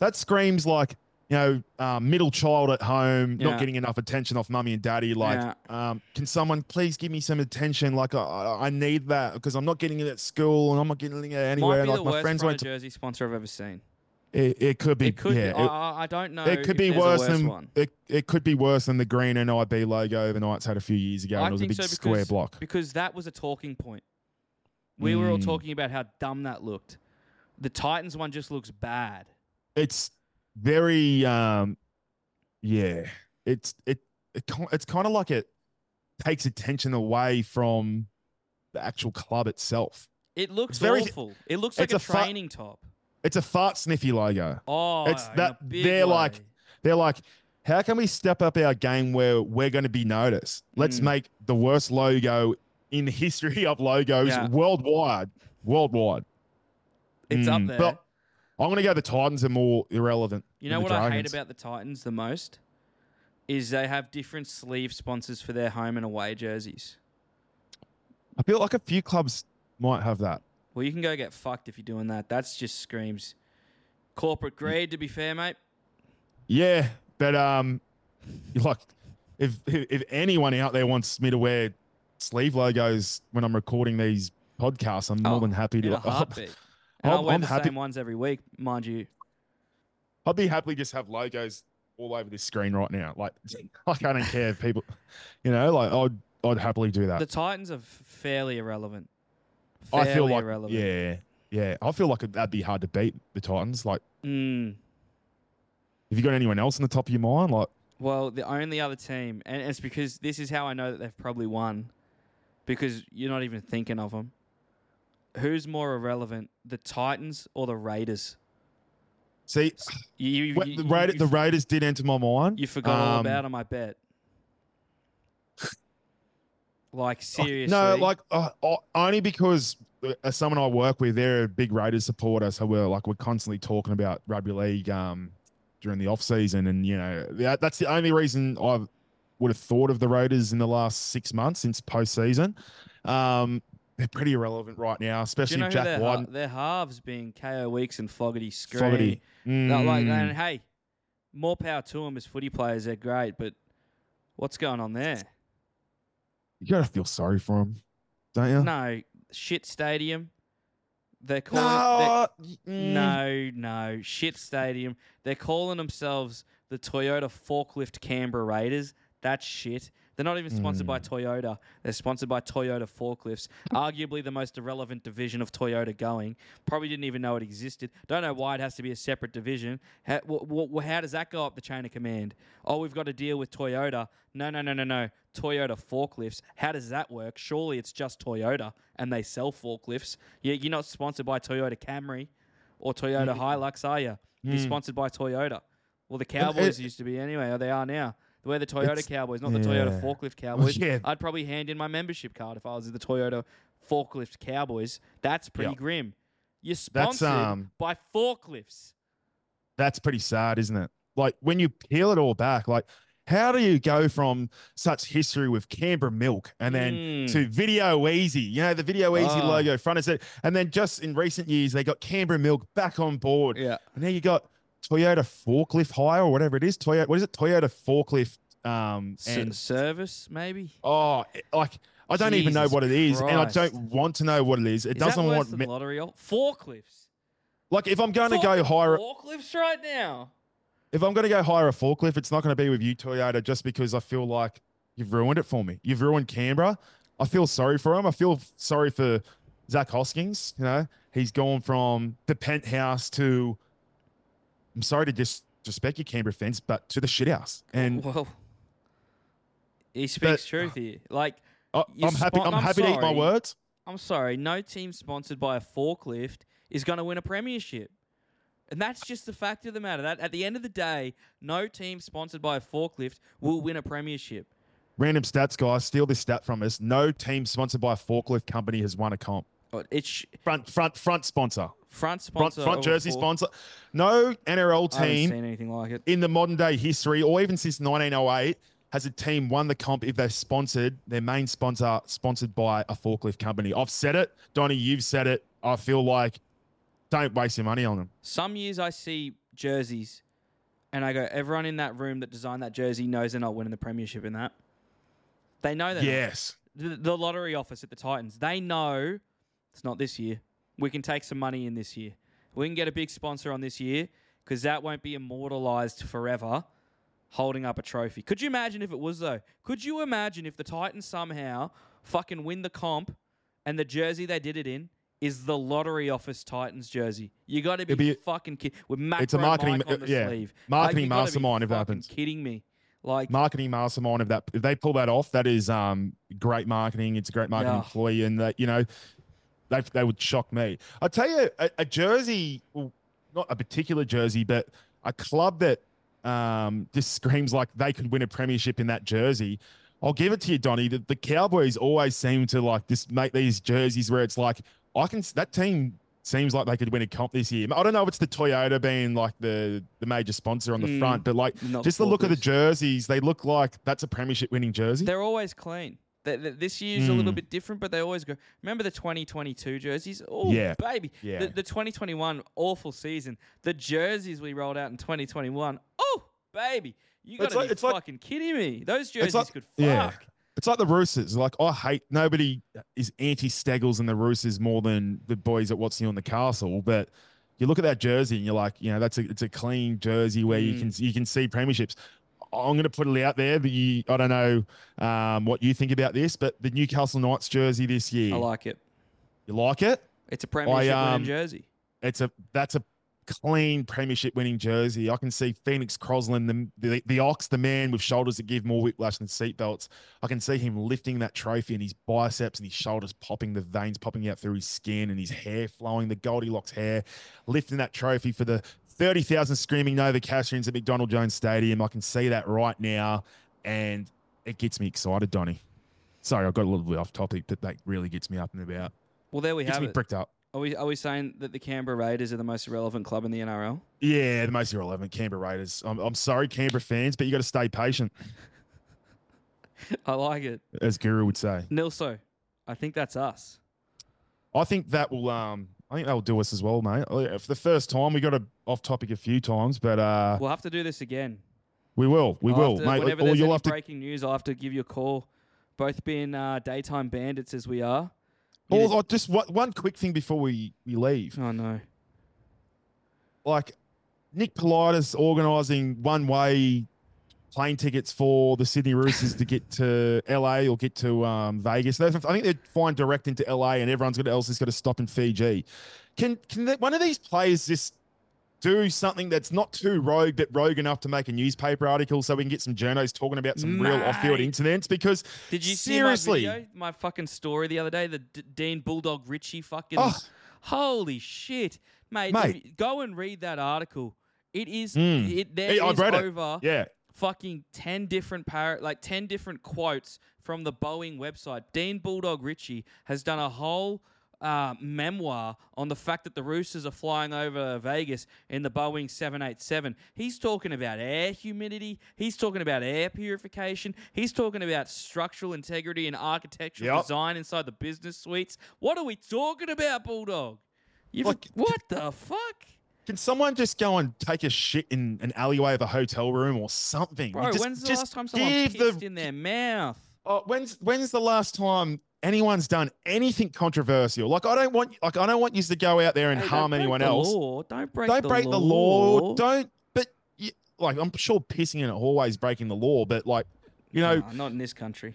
Speaker 1: that screams like you know um, middle child at home
Speaker 3: Yeah.
Speaker 1: not getting enough attention off mummy and daddy like
Speaker 3: Yeah.
Speaker 1: um, can someone please give me some attention like i, I need that because i'm not getting it at school and i'm not getting it anywhere
Speaker 3: Might be
Speaker 1: like
Speaker 3: the
Speaker 1: my
Speaker 3: worst
Speaker 1: friends
Speaker 3: front
Speaker 1: went to,
Speaker 3: jersey sponsor I've ever seen.
Speaker 1: It, it could be
Speaker 3: It could.
Speaker 1: yeah it,
Speaker 3: I- I don't know.
Speaker 1: it could be worse
Speaker 3: worse
Speaker 1: than
Speaker 3: one.
Speaker 1: it, it could be worse than the green nib logo the knights had a few years ago
Speaker 3: I
Speaker 1: and it was a big
Speaker 3: so
Speaker 1: square
Speaker 3: because-
Speaker 1: block
Speaker 3: because that was a talking point. We were all
Speaker 1: Mm.
Speaker 3: talking about how dumb that looked. The Titans one just looks bad.
Speaker 1: it's very um yeah it's it, it it's kind of like it takes attention away from the actual club itself
Speaker 3: It looks
Speaker 1: It's very-
Speaker 3: awful. It looks like a,
Speaker 1: a fu-
Speaker 3: training top.
Speaker 1: It's a fart sniffy logo.
Speaker 3: Oh,
Speaker 1: It's that- they're like- they're like how can we step up our game where we're going to be noticed? Let's
Speaker 3: Mm.
Speaker 1: make the worst logo in the history of logos
Speaker 3: Yeah.
Speaker 1: worldwide. Worldwide.
Speaker 3: It's up
Speaker 1: Mm,
Speaker 3: there.
Speaker 1: but i'm going to go the titans are more irrelevant
Speaker 3: You know what I hate about the Titans the most? Is they have different sleeve sponsors for their home and away jerseys.
Speaker 1: i feel like a few clubs might have that
Speaker 3: Well, you can go get fucked if you're doing that. That's just screams corporate greed. To be fair, mate.
Speaker 1: Yeah, but um, like if if anyone out there wants me to wear sleeve logos when I'm recording these podcasts, I'm
Speaker 3: Oh,
Speaker 1: more than happy to.
Speaker 3: heartbeat. And I'll
Speaker 1: I'm-
Speaker 3: wear
Speaker 1: I'm
Speaker 3: the
Speaker 1: happy-
Speaker 3: same ones every week, mind you.
Speaker 1: I'd be happily just have logos all over this screen right now. Like, like I don't care if people, you know, like I'd I'd happily do that.
Speaker 3: The Titans are fairly irrelevant.
Speaker 1: I feel like
Speaker 3: irrelevant.
Speaker 1: yeah, yeah. I feel like that'd be hard to beat the Titans. Like,
Speaker 3: Mm.
Speaker 1: have you got anyone else in the top of your mind? Like,
Speaker 3: Well, the only other team, and it's because this is how I know that they've probably won, because you're not even thinking of them. Who's more irrelevant, the Titans or the Raiders?
Speaker 1: see,
Speaker 3: You, you, you-
Speaker 1: the Raiders, the Raiders did enter my mind.
Speaker 3: You forgot all
Speaker 1: Um,
Speaker 3: about them, I bet. Like seriously,
Speaker 1: No, like uh, uh, only because uh, as someone I work with, they're a big Raiders supporter, so we're like we're constantly talking about rugby league um, during the off season, and you know that, that's the only reason I would have thought of the Raiders in the last six months since postseason. Um, they're pretty irrelevant right now,
Speaker 3: do
Speaker 1: especially
Speaker 3: you know
Speaker 1: Jack
Speaker 3: their,
Speaker 1: White.
Speaker 3: their halves being Kaeo Weekes and Fogarty Screen?
Speaker 1: Fogarty.
Speaker 3: They're Like,
Speaker 1: Mm.
Speaker 3: and hey, more power to them as footy players. They're great, but what's going on there?
Speaker 1: You gotta feel sorry for them, don't you?
Speaker 3: No, shit stadium. They're calling. they're-
Speaker 1: No, mm,
Speaker 3: No, no, shit stadium. They're calling themselves the Toyota Forklift Canberra Raiders. That's shit. They're not even sponsored by hmm. Toyota. They're sponsored by Toyota Forklifts, arguably the most irrelevant division of Toyota going. Probably didn't even know it existed. Don't know why it has to be a separate division. How, wh- wh- how does that go up the chain of command? Oh, we've got to deal with Toyota. No, no, no, no, no. Toyota Forklifts. How does that work? Surely it's just Toyota and they sell forklifts. Yeah, you're not sponsored by Toyota Camry or Toyota hmm. Hilux, are you? You're
Speaker 1: Mm.
Speaker 3: sponsored by Toyota. Well, the
Speaker 1: it- uh,
Speaker 3: Cowboys used to be anyway, or they are now. We're the Toyota
Speaker 1: It's-
Speaker 3: Cowboys, not the Toyota. Forklift Cowboys.
Speaker 1: yeah.
Speaker 3: I'd probably hand in my membership card if I was the Toyota Forklift Cowboys. That's pretty
Speaker 1: Yeah.
Speaker 3: grim. You're
Speaker 1: That's,
Speaker 3: sponsored
Speaker 1: um,
Speaker 3: by forklifts.
Speaker 1: that's pretty sad, isn't it? Like when you peel it all back, like how do you go from such history with Canberra Milk and then
Speaker 3: Mm.
Speaker 1: to Video Easy? You know, the Video Easy
Speaker 3: Oh.
Speaker 1: logo front and center, and then just in recent years they got Canberra Milk back on board,
Speaker 3: Yeah.
Speaker 1: and now you got Toyota Forklift Hire or whatever it is. Toyota, what is it? Toyota Forklift. Um,
Speaker 3: S-
Speaker 1: and
Speaker 3: service, maybe?
Speaker 1: oh, it- like I don't even know what it is, and I don't want to know what it is. It
Speaker 3: Is
Speaker 1: doesn't
Speaker 3: worse
Speaker 1: want
Speaker 3: than
Speaker 1: me-
Speaker 3: lottery? Al- Forklifts.
Speaker 1: like if I'm going to go hire
Speaker 3: forklifts right now.
Speaker 1: if I'm going to go hire a forklift, it's not going to be with you, Toyota, just because I feel like you've ruined it for me. You've ruined Canberra. I feel sorry for him. I feel sorry for Zach Hosking. You know, he's gone from the penthouse to. I'm sorry to just respect you Canberra fans, but to the shithouse. And
Speaker 3: well, he speaks truth here. Like,
Speaker 1: I,
Speaker 3: you
Speaker 1: I'm happy. I'm,
Speaker 3: I'm
Speaker 1: happy to eat my words.
Speaker 3: I'm sorry, no team sponsored by a forklift is going to win a premiership. And that's just the fact of the matter. That at the end of the day, no team sponsored by a forklift will win a premiership.
Speaker 1: Random stats, guys. Steal this stat from us. No team sponsored by a forklift company has won a comp.
Speaker 3: Oh, It's sh-
Speaker 1: Front, front, front sponsor.
Speaker 3: front
Speaker 1: Front,
Speaker 3: sponsor,
Speaker 1: front
Speaker 3: of a
Speaker 1: jersey
Speaker 3: fork-
Speaker 1: sponsor. No NRL
Speaker 3: I
Speaker 1: team
Speaker 3: seen anything like it.
Speaker 1: in the modern day history, or even since 1908, has a team won the comp if they're sponsored, their main sponsor sponsored by a forklift company. I've said it, Donny, you've said it. I feel like don't waste your money on them.
Speaker 3: Some years I see jerseys, and I go, everyone in that room that designed that jersey knows they're not winning the premiership in that. They know that.
Speaker 1: Yes.
Speaker 3: The, the lottery office at the Titans, they know it's not this year. We can take some money in this year. We can get a big sponsor on this year because that won't be immortalized forever holding up a trophy. Could you imagine if it was, though? Could you imagine if the Titans somehow fucking win the comp and the jersey they did it in is the lottery office Titans jersey? You got to be,
Speaker 1: be-
Speaker 3: fucking kidding. With
Speaker 1: It's a marketing-
Speaker 3: Mike on the
Speaker 1: yeah,
Speaker 3: sleeve.
Speaker 1: marketing
Speaker 3: you
Speaker 1: mastermind if that happens.
Speaker 3: kidding me. Like,
Speaker 1: marketing mastermind if that if they pull that off that is um great marketing it's a great marketing
Speaker 3: Yeah.
Speaker 1: employee and that you know they, they would shock me i tell you a, a jersey well, not a particular jersey but a club that um just screams like they could win a premiership in that jersey i'll give it to you donny the, the cowboys always seem to like just make these jerseys where it's like i can that team seems like they could win a comp this year i don't know if it's the toyota being like the the major sponsor on the
Speaker 3: Mm.
Speaker 1: front but like just the look of the jerseys, they look like that's a premiership winning jersey.
Speaker 3: They're always clean. Th- th- This year's a little
Speaker 1: Mm.
Speaker 3: bit different, but they always go. Remember the 2022 jerseys? Oh,
Speaker 1: Yeah.
Speaker 3: baby.
Speaker 1: Yeah.
Speaker 3: The, the 2021 awful season. The jerseys we rolled out in 2021. Oh, baby. You got
Speaker 1: It's
Speaker 3: to
Speaker 1: like-
Speaker 3: be
Speaker 1: it's like-
Speaker 3: fucking kidding me. Those jerseys
Speaker 1: like-
Speaker 3: could fuck.
Speaker 1: yeah. It's like the Roosters. Like I hate nobody is anti Steggles and the Roosters more than the boys at What's New on the Castle. But you look at that jersey and you're like, you know, that's a it's a clean jersey where you
Speaker 3: Mm.
Speaker 1: can you can see premierships. I'm going to put it out there that you, I don't know um, what you think about this, but the Newcastle Knights jersey this year,
Speaker 3: I like it.
Speaker 1: you like it?
Speaker 3: It's a premiership
Speaker 1: um,
Speaker 3: winning jersey.
Speaker 1: it's a that's a clean premiership winning jersey. I can see Phoenix Crossland, the, the the ox, the man with shoulders that give more whiplash than seatbelts. I can see him lifting that trophy and his biceps and his shoulders popping, the veins popping out through his skin and his hair flowing, the Goldilocks hair, lifting that trophy for the 30,000 screaming Nova Castrians at McDonald Jones Stadium. I can see that right now and it gets me excited, Donny. Sorry, I got a little bit off topic, but that really gets me up and about.
Speaker 3: Well, there we have it.
Speaker 1: Gets
Speaker 3: have
Speaker 1: me
Speaker 3: it.
Speaker 1: bricked up.
Speaker 3: Are we, are we saying that the Canberra Raiders are the most irrelevant club in the NRL?
Speaker 1: Yeah, the most irrelevant Canberra Raiders. I'm, I'm sorry, Canberra fans, but you got to stay patient,
Speaker 3: I like it.
Speaker 1: as Guru would say.
Speaker 3: Nilsso, I think that's us.
Speaker 1: I think that will. Um, I think that will do us as well, mate. For the first time, we got a off topic a few times, but uh,
Speaker 3: We'll have to do this again.
Speaker 1: we will. We
Speaker 3: I'll
Speaker 1: will,
Speaker 3: to-
Speaker 1: mate.
Speaker 3: Whenever
Speaker 1: Or
Speaker 3: there's
Speaker 1: you'll
Speaker 3: any
Speaker 1: have to.
Speaker 3: breaking news, I'll have to give you a call. Both being uh, daytime bandits as we are. You did-
Speaker 1: or just one, one quick thing before we, we leave.
Speaker 3: oh no.
Speaker 1: Like Nick Politis organising one way plane tickets for the Sydney Roosters to get to LA or get to um, Vegas. I think they're flying direct into LA, and everyone's got else has got to stop in Fiji. Can can they, one of these players just do something that's not too rogue, but rogue enough to make a newspaper article so we can get some journos talking about some real off-field incidents? Because
Speaker 3: Did you
Speaker 1: seriously,
Speaker 3: see my video, my fucking story the other day? The D- Dean Bulldog Ritchie fucking.
Speaker 1: Oh.
Speaker 3: Holy shit, mate!
Speaker 1: Mate.
Speaker 3: go and read that article. It is.
Speaker 1: Mm.
Speaker 3: It there
Speaker 1: I've
Speaker 3: is
Speaker 1: it.
Speaker 3: over
Speaker 1: yeah,
Speaker 3: fucking 10 different par- like 10 different quotes from the Boeing website. Dean Bulldog Ritchie has done a whole uh, memoir on the fact that the Roosters are flying over Vegas in the Boeing 787. He's talking about air humidity. He's talking about air purification. He's talking about structural integrity and architectural
Speaker 1: Yep.
Speaker 3: design inside the business suites. What are we talking about, Bulldog? You've, what the fuck?
Speaker 1: Can someone just go and take a shit in an alleyway of a hotel room or something?
Speaker 3: Bro,
Speaker 1: Just-
Speaker 3: when's the
Speaker 1: just
Speaker 3: last time someone pissed
Speaker 1: the-
Speaker 3: in their mouth?
Speaker 1: Oh, when's when's the last time anyone's done anything controversial? Like I don't want like I don't want you to go out there and
Speaker 3: Hey,
Speaker 1: harm
Speaker 3: don't break
Speaker 1: anyone
Speaker 3: the
Speaker 1: else.
Speaker 3: Law. Don't break
Speaker 1: don't
Speaker 3: the
Speaker 1: break
Speaker 3: law.
Speaker 1: the law. Don't. But you, like I'm sure pissing in a hallway is breaking the law. But like you know,
Speaker 3: not in this country.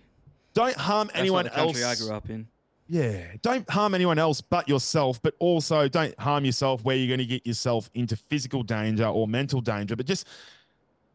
Speaker 1: don't harm
Speaker 3: That's
Speaker 1: anyone
Speaker 3: not the country
Speaker 1: else.
Speaker 3: I grew up in.
Speaker 1: Yeah, don't harm anyone else but yourself, but also don't harm yourself where you're going to get yourself into physical danger or mental danger. But just,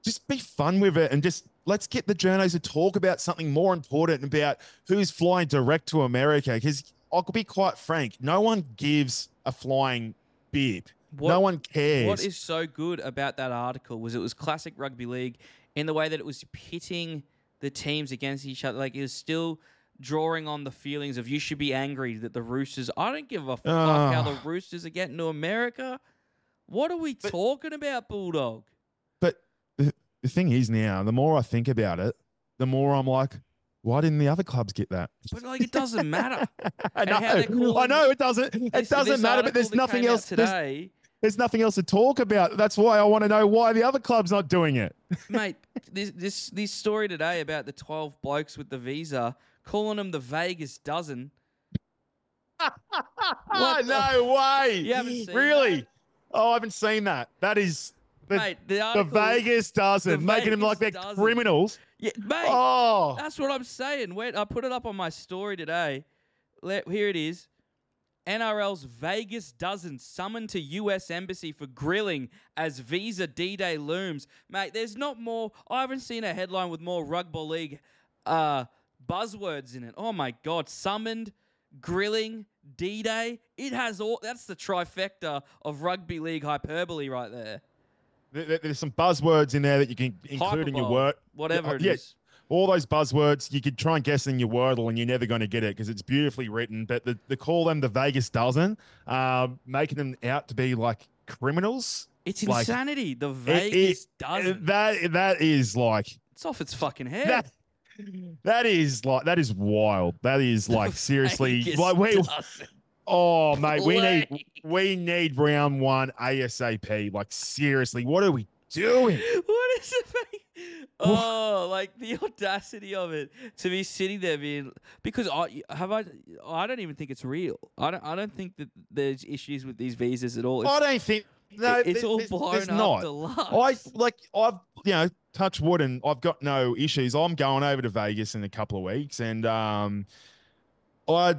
Speaker 1: just be fun with it and just let's get the journos to talk about something more important about who's flying direct to America. Because I'll be quite frank, no one gives a flying bib.
Speaker 3: What-
Speaker 1: no one cares.
Speaker 3: What is so good about that article was it was classic rugby league in the way that it was pitting the teams against each other. Like it was still drawing on the feelings of you should be angry that the Roosters. I don't give a fuck ah. how the Roosters are getting to America. What are we
Speaker 1: But-
Speaker 3: talking about, Bulldog?
Speaker 1: But the, the thing is now, the more I think about it, the more I'm like, why didn't the other clubs get that?
Speaker 3: But like it doesn't matter.
Speaker 1: I know, I know it doesn't. It
Speaker 3: This-
Speaker 1: doesn't
Speaker 3: this
Speaker 1: matter, but there's nothing else. There's,
Speaker 3: today.
Speaker 1: there's nothing else to talk about. That's why I want to know why the other club's not doing it.
Speaker 3: mate, this this this story today about the twelve blokes with the visa, calling them the Vegas dozen. What
Speaker 1: no way.
Speaker 3: You haven't seen
Speaker 1: really?
Speaker 3: that?
Speaker 1: Oh, I haven't seen that. That is the,
Speaker 3: mate, the,
Speaker 1: the Vegas doesn't
Speaker 3: the
Speaker 1: making them like they're
Speaker 3: Vegas doesn't.
Speaker 1: criminals.
Speaker 3: Yeah, mate,
Speaker 1: Oh,
Speaker 3: that's what I'm saying. Wait, I put it up on my story today. Let, here it is. NRL's Vegas dozen summoned to U.S. Embassy for grilling as Visa D-Day looms. Mate, there's not more. I haven't seen a headline with more rugby league uh, buzzwords in it. Oh my God! Summoned, grilling, D-Day. It has all. That's the trifecta of rugby league hyperbole right there.
Speaker 1: There- there- there's some buzzwords in there that you can include in your
Speaker 3: Hyperbole,
Speaker 1: work.
Speaker 3: whatever it
Speaker 1: yeah,
Speaker 3: is.
Speaker 1: all those buzzwords you could try and guess in your Wordle and you're never going to get it because it's beautifully written. But the, the call them the Vegas dozen, um, making them out to be like criminals.
Speaker 3: It's
Speaker 1: like,
Speaker 3: insanity. The
Speaker 1: it-
Speaker 3: Vegas
Speaker 1: uh,
Speaker 3: dozen.
Speaker 1: That that is like
Speaker 3: It's off its fucking head.
Speaker 1: that. That is like that is wild. That is like seriously
Speaker 3: Vegas
Speaker 1: like we. Oh mate, we need we need round one ASAP. Like seriously, what are we doing?
Speaker 3: What is it? mate? Oh, like the audacity of it to be sitting there being because I have I I don't even think it's real. I don't I don't think that there's issues with these visas at all.
Speaker 1: I don't think no,
Speaker 3: it's all blown up
Speaker 1: not. I like I've you know touch wood and I've got no issues. I'm going over to Vegas in a couple of weeks and um I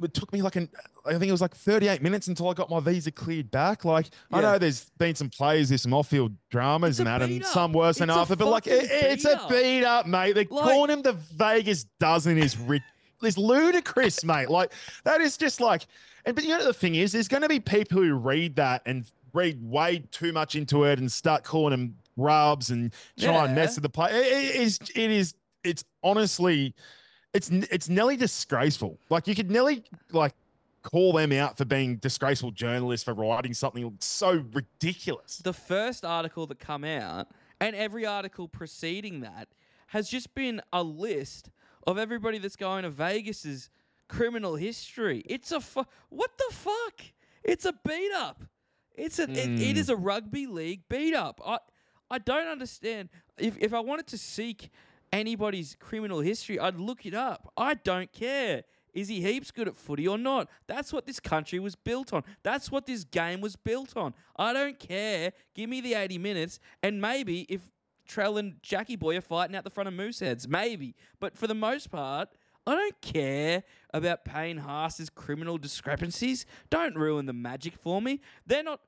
Speaker 1: it took me like an I think it was like 38 minutes until I got my visa cleared back. Like I know there's been some plays, there's some off-field dramas
Speaker 3: It's
Speaker 1: and that, and some worse than other. But like it, it's a beat up, mate. They're
Speaker 3: Like-
Speaker 1: calling him the Vegas dozen is ri- is ludicrous, mate. Like that is just like. And but you know the thing is, there's going to be people who read that and read way too much into it and start calling them rubs and try and mess with the play. It, it is. It is. It's honestly, it's it's nearly disgraceful. Like you could nearly like call them out for being disgraceful journalists for writing something so ridiculous.
Speaker 3: the first article that come out and every article preceding that has just been a list of everybody that's going to Vegas's criminal history. It's a fu- what the fuck? It's a beat up. It's a it, it
Speaker 1: Hmm.
Speaker 3: is a rugby league beat up. I I don't understand if if I wanted to seek anybody's criminal history, I'd look it up. I don't care. Is he heaps good at footy or not? That's what this country was built on. That's what this game was built on. I don't care. Give me the 80 minutes, and maybe if Trell and Jackie Boy are fighting out the front of Mooseheads, maybe. But for the most part, I don't care about Payne Haas's criminal discrepancies. Don't ruin the magic for me. They're not.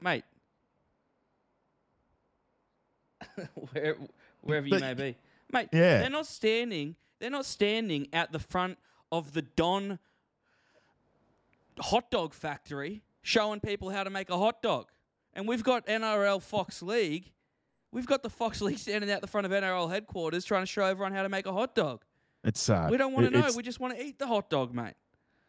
Speaker 3: Mate. Where, wherever you
Speaker 1: But-
Speaker 3: may be. Mate,
Speaker 1: Yeah.
Speaker 3: they're not standing. They're not standing at the front of the Don hot dog factory showing people how to make a hot dog. And we've got NRL Fox League. We've got the Fox League standing out the front of NRL headquarters trying to show everyone how to make a hot dog.
Speaker 1: It's sad.
Speaker 3: We don't want to know. We just want to eat the hot dog, mate.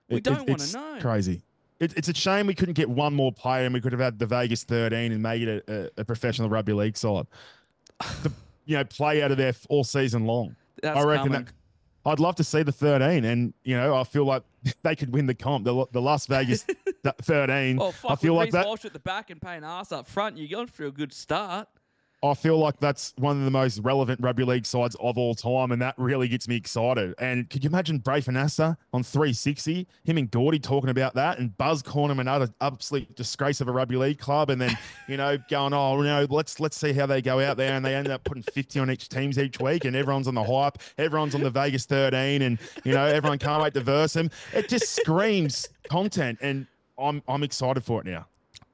Speaker 3: We
Speaker 1: It- it-
Speaker 3: don't want to know.
Speaker 1: Crazy. It, it's a shame we couldn't get one more player and we could have had the Vegas 13 and made it a, a, professional rugby league side. to, you know, play out of there all season long.
Speaker 3: That's
Speaker 1: I reckon that. I'd love to see the 13, and you know, I feel like they could win the comp. The, the Las Vegas 13.
Speaker 3: Oh, fuck.
Speaker 1: I feel
Speaker 3: with
Speaker 1: like
Speaker 3: Reece
Speaker 1: that.
Speaker 3: Walsh at the back and Payne Haas up front, you're going for a good start.
Speaker 1: I feel like that's one of the most relevant rugby league sides of all time, and that really gets me excited. And could you imagine Braith Anasta on 360, him and Gordy talking about that, and Buzz calling him another absolute disgrace of a rugby league club, and then you know going, oh, you know, let's let's see how they go out there, and they end up putting 50 on each teams each week, and everyone's on the hype, everyone's on the Vegas 13, and you know everyone can't wait to verse him. It just screams content, and I'm I'm excited for it now.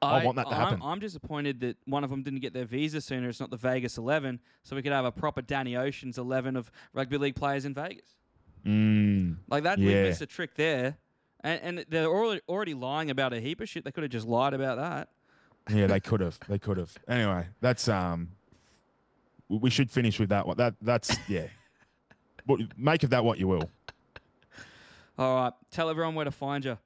Speaker 1: I, want that to happen.
Speaker 3: I'm, I'm, disappointed that one of them didn't get their visa sooner. It's not the Vegas 11, so we could have a proper Danny Ocean's 11 of rugby league players in Vegas.
Speaker 1: Mm,
Speaker 3: like that,
Speaker 1: yeah.
Speaker 3: we missed a trick there. And, and they're already, already lying about a heap of shit. They could have just lied about that.
Speaker 1: yeah, they could have. They could have. Anyway, that's um. We should finish with that one. That that's yeah. but Make of that what you will.
Speaker 3: All right. Tell everyone where to find you.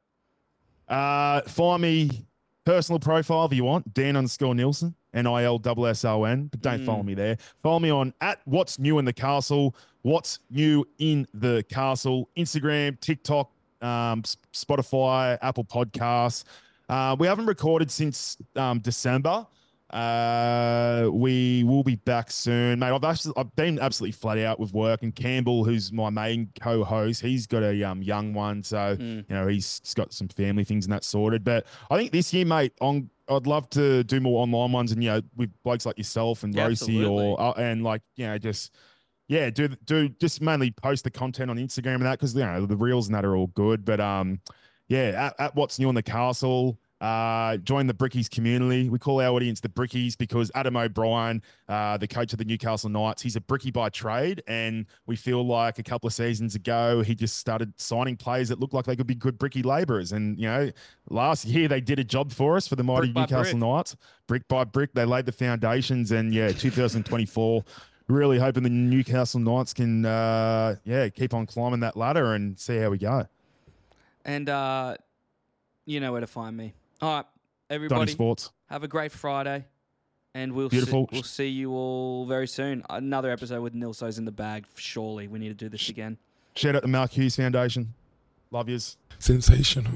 Speaker 1: Uh, find me personal profile if you want, Dan underscore Nilsson, N I L S S O N, but don't mm. follow me there. Follow me on at What's New in the Castle, What's New in the Castle, Instagram, TikTok, um, Spotify, Apple Podcasts. Uh, we haven't recorded since um, December. Uh, we will be back soon, mate. I've actually I've been absolutely flat out with work, and Campbell, who's my main co-host, he's got a um, young one, so mm. you know he's got some family things and that sorted. But I think this year, mate, on I'd love to do more online ones, and you know with blokes like yourself and yeah, Rosie, or uh, and like you know just yeah, do do just mainly post the content on Instagram and that because you know the reels and that are all good. But um, yeah, at, at what's new on the castle. Uh, join the Brickies community. We call our audience the Brickies because Adam O'Brien, uh, the coach of the Newcastle Knights, he's a Brickie by trade. And we feel like a couple of seasons ago, he just started signing players that looked like they could be good Brickie labourers. And, you know, last year they did a job for us for the mighty brick Newcastle Knights. Brick by brick, they laid the foundations. And, yeah, 2024. really hoping the Newcastle Knights can, uh, yeah, keep on climbing that ladder and see how we go.
Speaker 3: And uh, you know where to find me. All right, everybody.
Speaker 1: Sports.
Speaker 3: Have a great Friday, and we'll See, we'll see you all very soon. Another episode with Nilsso's in the bag. Surely we need to do this again.
Speaker 1: Shout out the Mark Hughes Foundation. Love yous.
Speaker 2: Sensational.